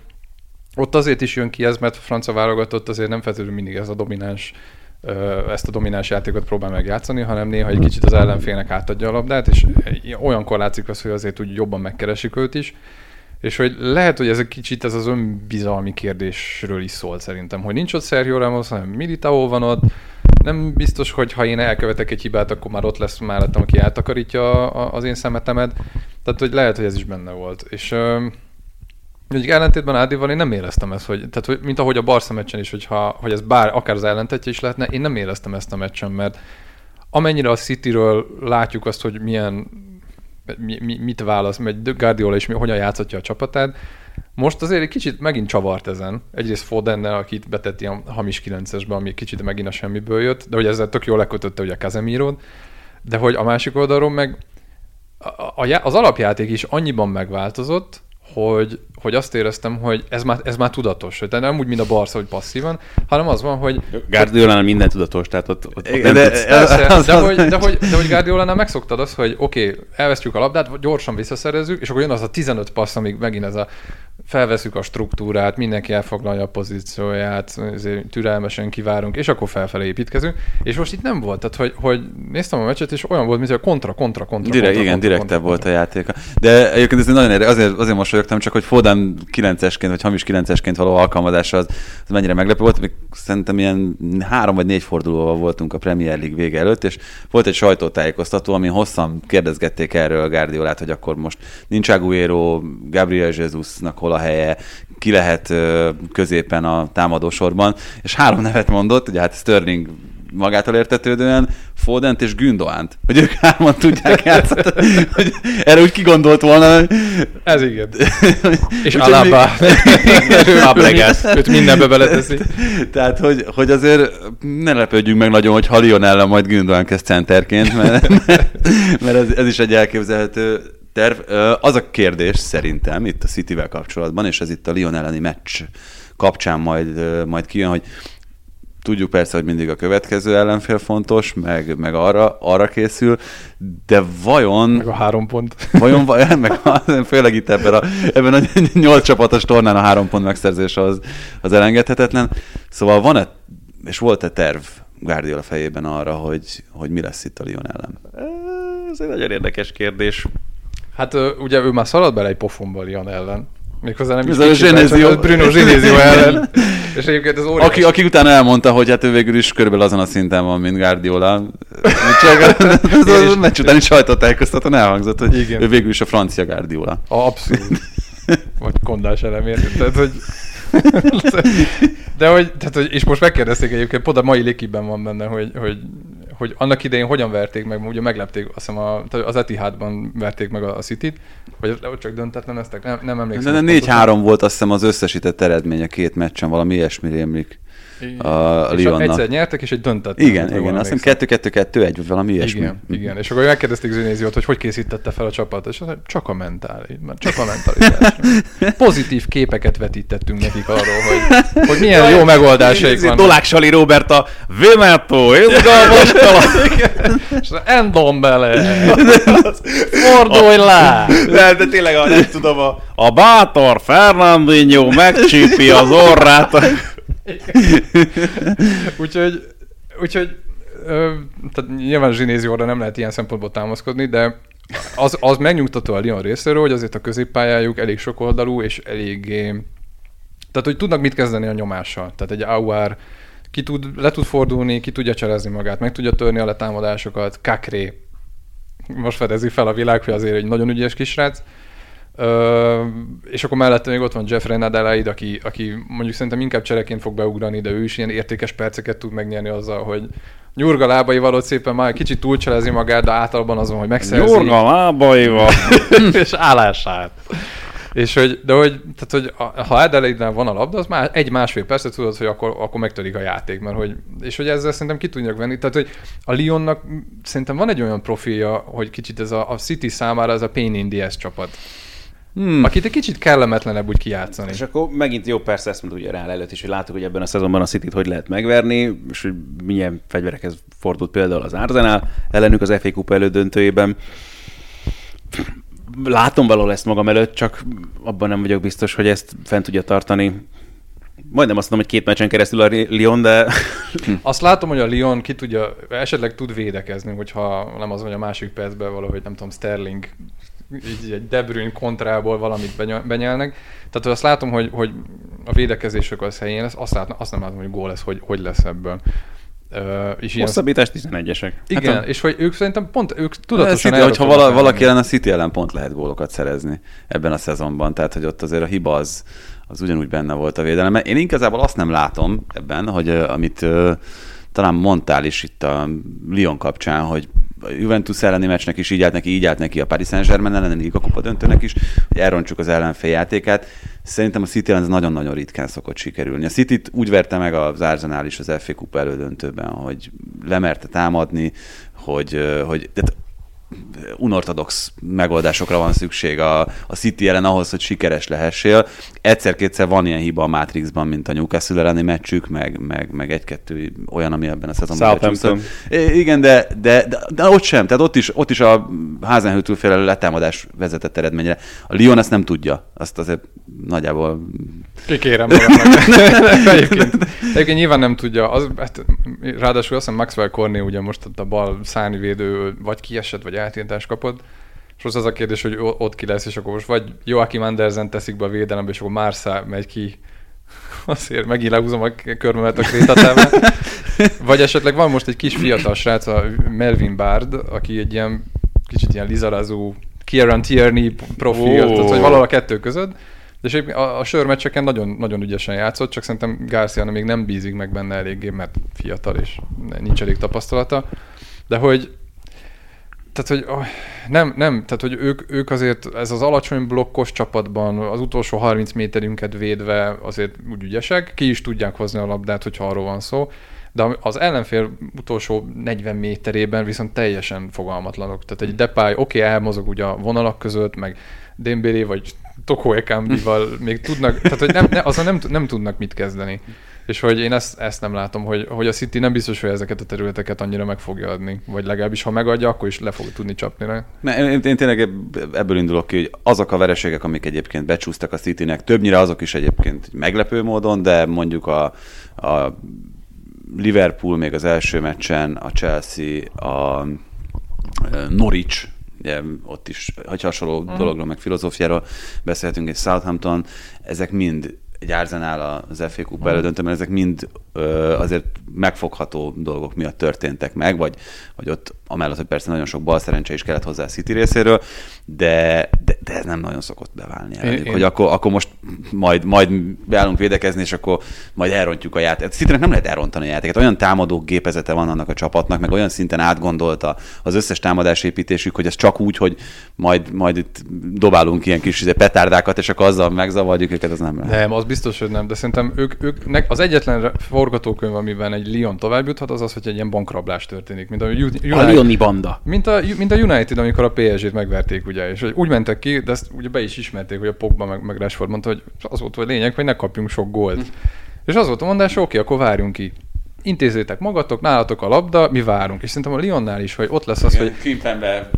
ott azért is jön ki ez, mert a francia válogatott azért nem feltétlenül mindig ez a domináns ezt a domináns játékot próbál megjátszani, hanem néha egy kicsit az ellenfélnek átadja a labdát, és olyankor látszik az, hogy azért úgy jobban megkeresik őt is, és hogy lehet, hogy ez egy kicsit ez az önbizalmi kérdésről is szól szerintem, hogy nincs ott Sergio Ramos, hanem Militao van ott, nem biztos, hogy ha én elkövetek egy hibát, akkor már ott lesz mellettem, aki eltakarítja az én szemetemet. Tehát, hogy lehet, hogy ez is benne volt. És Mondjuk ellentétben Ádival én nem éreztem ezt, hogy, tehát, hogy, mint ahogy a Barca meccsen is, hogyha, hogy ez bár akár az ellentetje is lehetne, én nem éreztem ezt a meccsen, mert amennyire a Cityről látjuk azt, hogy milyen, mi, mi, mit válasz, mert Guardiola is mi, hogyan játszhatja a csapatát, most azért egy kicsit megint csavart ezen. Egyrészt Fodennel, akit betett ilyen hamis 9-esbe, ami kicsit megint a semmiből jött, de hogy ezzel tök jól lekötötte ugye a casemiro de hogy a másik oldalról meg a, a, az alapjáték is annyiban megváltozott, hogy, hogy azt éreztem, hogy ez már, ez már tudatos. Tehát nem úgy, mint a Barca, hogy passzívan, hanem az van, hogy... Guardiolánál minden tudatos, tehát ott, ott, ott nem de, tudsz. Persze, (laughs) de, hogy, de, hogy, de hogy Guardiolánál megszoktad azt, hogy oké, okay, elvesztjük a labdát, gyorsan visszaszerezzük, és akkor jön az a 15 passz, amíg megint ez a felveszük a struktúrát, mindenki elfoglalja a pozícióját, türelmesen kivárunk, és akkor felfelé építkezünk. És most itt nem volt, tehát hogy, hogy néztem a meccset, és olyan volt, mint a kontra, kontra, kontra. Direkt, kontra, igen, kontra, direktebb volt a játéka. De egyébként ez nagyon érdekes, azért, azért mosolyogtam, csak hogy Fodan 9-esként, vagy hamis 9-esként való alkalmazása az, az mennyire meglepő volt. Még szerintem ilyen három vagy négy fordulóval voltunk a Premier League vége előtt, és volt egy sajtótájékoztató, ami hosszan kérdezgették erről Guardiolát, hogy akkor most nincs Aguero, Gabriel Jesusnak hol a helye, ki lehet középen a támadósorban, és három nevet mondott, ugye hát Sterling magától értetődően Fodent és Gündoánt, hogy ők hárman tudják játszani, (laughs) hogy erre úgy kigondolt volna. Hogy... Ez igen. (laughs) és Alaba. (laughs) Fabregas. Őt mindenbe beleteszi. Tehát, hogy, hogy azért ne lepődjünk meg nagyon, hogy Halion ellen majd Gündoán kezd centerként, mert, mert ez, ez is egy elképzelhető terv. Az a kérdés szerintem itt a City-vel kapcsolatban, és ez itt a Lyon elleni meccs kapcsán majd, majd kijön, hogy tudjuk persze, hogy mindig a következő ellenfél fontos, meg, meg arra, arra készül, de vajon... Meg a három pont. Vajon, vajon (laughs) meg a, főleg itt ebben a, ebben a (laughs) nyolc csapatos tornán a három pont megszerzése az, az elengedhetetlen. Szóval van-e, és volt-e terv Guardiola fejében arra, hogy, hogy mi lesz itt a Lyon ellen? Ez egy nagyon érdekes kérdés. Hát ugye ő már szaladt bele egy pofonba Lyon ellen. Méghozzá nem is a Zsenézió. Bruno Zsenézió (laughs) ellen. És egyébként az óriás... aki, aki utána elmondta, hogy hát ő végül is körülbelül azon a szinten van, mint Guardiola. Csak az a meccs utáni sajtótájékoztatón elhangzott, hogy Igen. ő végül is a francia Guardiola. Abszolút. (laughs) Vagy kondás elemér. Tehát, hogy (laughs) de hogy, tehát, hogy, és most megkérdezték egyébként, pont a mai lékiben van benne, hogy, hogy hogy annak idején hogyan verték meg, ugye meglepték, azt hiszem a, az Etihadban verték meg a, a City-t, vagy csak döntetlen eztek, nem, nem emlékszem. De 4-3 volt azt hiszem az összesített eredmény a két meccsen, valami ilyesmi rémlik a Lyonnak. egyszer nyertek, és egy döntött. Igen, igen, azt hiszem 2-2-2-1, vagy valami ilyesmi. Igen, igen. És akkor megkérdezték Zinéziót, hogy hogy készítette fel a csapat, és azt csak a mentális, csak a mentalitás. (laughs) Pozitív képeket vetítettünk nekik arról, hogy, hogy milyen jó megoldásaik vannak. Dolák Sali Robert a Vémetó, izgalmas (laughs) És endom bele. Fordulj le! De, de tényleg, nem tudom, a, a bátor Fernandinho megcsípi az orrát. (laughs) úgyhogy, úgyhogy ö, tehát nyilván Zsinézióra nem lehet ilyen szempontból támaszkodni, de az, az megnyugtató a Lyon részéről, hogy azért a középpályájuk elég sok oldalú, és eléggé... Tehát, hogy tudnak mit kezdeni a nyomással. Tehát egy Auer ki tud, le tud fordulni, ki tudja cserezni magát, meg tudja törni a letámadásokat. Kakré most fedezi fel a világ, hogy azért egy nagyon ügyes kisrác. Ö, és akkor mellette még ott van Jeffrey Nadalaid, aki, aki mondjuk szerintem inkább csereként fog beugrani, de ő is ilyen értékes perceket tud megnyerni azzal, hogy nyurga lábaival ott szépen már kicsit túlcselezi magát, de általában azon, hogy megszerzi. Nyurga lábaival! (laughs) és állását. és hogy, de hogy, tehát, hogy a- ha Adelaide-nál van a labda, az már egy másfél percet tudod, hogy akkor, akkor megtörik a játék, mert hogy, és hogy ezzel szerintem ki tudják venni. Tehát, hogy a Lyonnak szerintem van egy olyan profilja, hogy kicsit ez a, a City számára ez a pain in the ass csapat. Hmm. Akit egy kicsit kellemetlenebb úgy kijátszani. És akkor megint jó, persze ezt mondta ugye rá előtt is, hogy láttuk, hogy ebben a szezonban a City-t hogy lehet megverni, és hogy milyen fegyverekhez fordult például az Arsenal ellenük az FA Kupa elődöntőjében. Látom valahol ezt magam előtt, csak abban nem vagyok biztos, hogy ezt fent tudja tartani. Majdnem azt mondom, hogy két meccsen keresztül a Lyon, de Azt látom, hogy a Lyon ki tudja, esetleg tud védekezni, hogyha nem az, hogy a másik percben valahogy, nem tudom, Sterling így egy De Bruyne kontrából valamit beny- benyelnek. Tehát azt látom, hogy, hogy a védekezésük az helyén lesz, azt, látom, azt nem látom, hogy gól lesz, hogy, hogy lesz ebből. Uh, és ilyen, hosszabbítás 11-esek. igen, Hát a- és hogy ők szerintem pont, ők Tudatosan City, hogyha vala, valaki ellen a City ellen pont lehet gólokat szerezni ebben a szezonban, tehát hogy ott azért a hiba az, az ugyanúgy benne volt a védelem. Én igazából azt nem látom ebben, hogy amit talán mondtál is itt a Lyon kapcsán, hogy Juventus elleni meccsnek is így állt neki, így állt neki a Paris Saint-Germain elleni Liga Kupa döntőnek is, hogy elrontsuk az ellenfél játékát. Szerintem a City ellen ez nagyon-nagyon ritkán szokott sikerülni. A City-t úgy verte meg az Arsenal is az FA Kupa elődöntőben, hogy lemerte támadni, hogy, hogy tehát unortodox megoldásokra van szükség a, a City ellen ahhoz, hogy sikeres lehessél. Egyszer-kétszer van ilyen hiba a Matrixban, mint a Newcastle elleni meccsük, meg, meg, meg egy-kettő olyan, ami ebben a szezonban Igen, de, de, de, de, ott sem. Tehát ott is, ott is a házenhőtől félelő letámadás vezetett eredményre. A Lyon ezt nem tudja. Azt azért nagyjából Kikérem (laughs) magamnak. egyébként, egyébként nyilván nem tudja. Az, hát, ráadásul azt hiszem Maxwell Corné ugye most ott a bal szárnyvédő vagy kiesett, vagy átírtást kapott. És most az a kérdés, hogy ott ki lesz, és akkor most vagy Joachim Andersen teszik be a védelembe, és akkor Marsá megy ki. (laughs) Azért megint lehúzom a körmömet a krétatában. (laughs) Vagy esetleg van most egy kis fiatal srác, a Melvin Bard, aki egy ilyen kicsit ilyen lizarazó Kieran Tierney profil, oh. tehát hogy valahol a kettő között. És egyébként a, a sörmeccseken nagyon, nagyon ügyesen játszott, csak szerintem Garcia még nem bízik meg benne eléggé, mert fiatal és nincs elég tapasztalata. De hogy tehát, hogy oh, nem, nem, tehát, hogy ők, ők azért ez az alacsony blokkos csapatban az utolsó 30 méterünket védve azért úgy ügyesek, ki is tudják hozni a labdát, hogyha arról van szó, de az ellenfél utolsó 40 méterében viszont teljesen fogalmatlanok. Tehát egy Depay, oké, okay, elmozog ugye a vonalak között, meg Dembélé vagy Toko Ekambival (laughs) még tudnak, tehát hogy nem, ne, azzal nem, nem tudnak mit kezdeni. És hogy én ezt, ezt nem látom, hogy, hogy a City nem biztos, hogy ezeket a területeket annyira meg fogja adni. Vagy legalábbis, ha megadja, akkor is le fog tudni csapni rá. Én, én tényleg ebb- ebből indulok ki, hogy azok a vereségek, amik egyébként becsúsztak a Citynek, többnyire azok is egyébként meglepő módon, de mondjuk a, a Liverpool még az első meccsen, a Chelsea, a Norwich, ugye, ott is hogy hasonló Mhm. dologról, meg filozófiáról beszélhetünk, egy Southampton, ezek mind egy Arsenal az FA Kupa Mhm. elődöntőben, ezek mind ö, azért megfogható dolgok miatt történtek meg, vagy, vagy ott amellett, hogy persze nagyon sok balszerencse is kellett hozzá a City részéről, de, de, de ez nem nagyon szokott beválni ellenük, én- hogy akkor, akkor most majd, majd beállunk védekezni, és akkor majd elrontjuk a játékot. Citynek nem lehet elrontani a játékot. Olyan támadó gépezete van annak a csapatnak, meg olyan szinten átgondolta az összes támadásépítésük, hogy ez csak úgy, hogy majd, majd itt dobálunk ilyen kis izé, petárdákat, és akkor azzal megzavarjuk őket, az nem lehet. Nem, az biztos, hogy nem, de szerintem ők, ők nek, az egyetlen forgatókönyv, amiben egy Lyon tovább juthat, az az, hogy egy ilyen bankrablás történik, mint A United, Lyoni banda. mint a, mint a United, amikor a PSG-t megverték, ugye, és hogy úgy mentek ki, de ezt ugye be is ismerték, hogy a Pogba meg, meg Rashford mondta, hogy az volt a lényeg, hogy ne kapjunk sok gólt. És az volt a mondás, oké, akkor várjunk ki. Intézzétek magatok, nálatok a labda, mi várunk. És szerintem a Lyonnál is, hogy ott lesz az, hogy Krimpenbe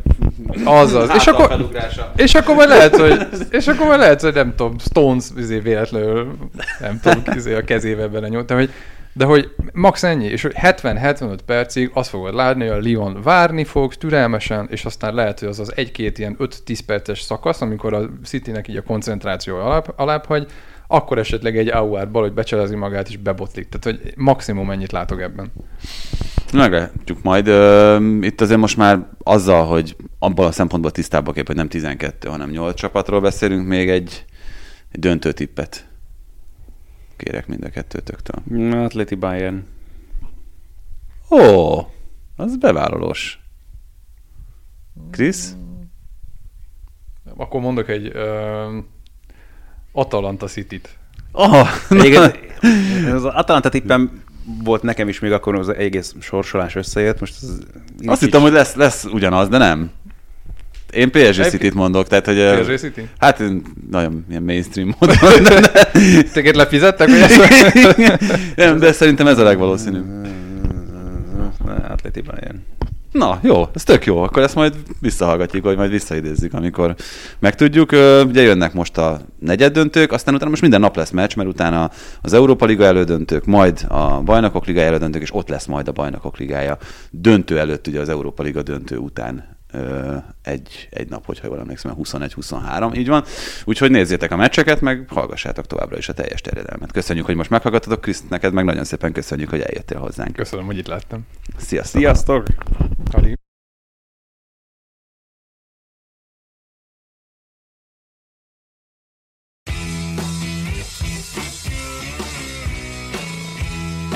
Azaz. És akkor, és akkor majd lehet, hogy, (laughs) és akkor majd lehet, hogy nem tudom, Stones izé véletlenül, nem tudom, izé a kezével belenyúlt, hogy, de hogy max ennyi, és hogy 70-75 percig azt fogod látni, hogy a Lyon várni fog türelmesen, és aztán lehet, hogy az az egy-két ilyen 5-10 perces szakasz, amikor a Citynek így a koncentráció alap, alap hagy, akkor esetleg egy Auer bal, becselezi magát és bebotlik. Tehát, hogy maximum ennyit látok ebben. Meglátjuk majd. Ö, Itt azért most már azzal, hogy abban a szempontból tisztábbak kép, hogy nem 12, hanem 8 csapatról beszélünk, még egy, egy döntő tippet kérek mind a kettőtöktől. Atleti Bayern. Ó, az bevállalós. Krisz? Akkor mondok egy ö, Atalanta City-t. Aha, Egyébként az Atalanta tippem volt nekem is még akkor, az egész sorsolás összejött. Most az azt hittem, hogy lesz, lesz ugyanaz, de nem. Én PSG City-t mondok, tehát hogy... PSG City? Hát én nagyon ilyen mainstream (laughs) módon. Téged lefizettek, (laughs) nem, de szerintem ez a legvalószínűbb. Atletiban ilyen. Na, jó, ez tök jó. Akkor ezt majd visszahallgatjuk, vagy majd visszaidézzük, amikor megtudjuk. Ugye jönnek most a negyed döntők, aztán utána most minden nap lesz meccs, mert utána az Európa Liga elődöntők, majd a Bajnokok Liga elődöntők, és ott lesz majd a Bajnokok Ligája döntő előtt, ugye az Európa Liga döntő után egy, egy nap, hogyha jól emlékszem, 21-23, így van. Úgyhogy nézzétek a meccseket, meg hallgassátok továbbra is a teljes terjedelmet. Köszönjük, hogy most meghallgattatok, Kriszt, neked meg nagyon szépen köszönjük, hogy eljöttél hozzánk. Köszönöm, hogy itt láttam. Sziasztok! Sziasztok! Ali.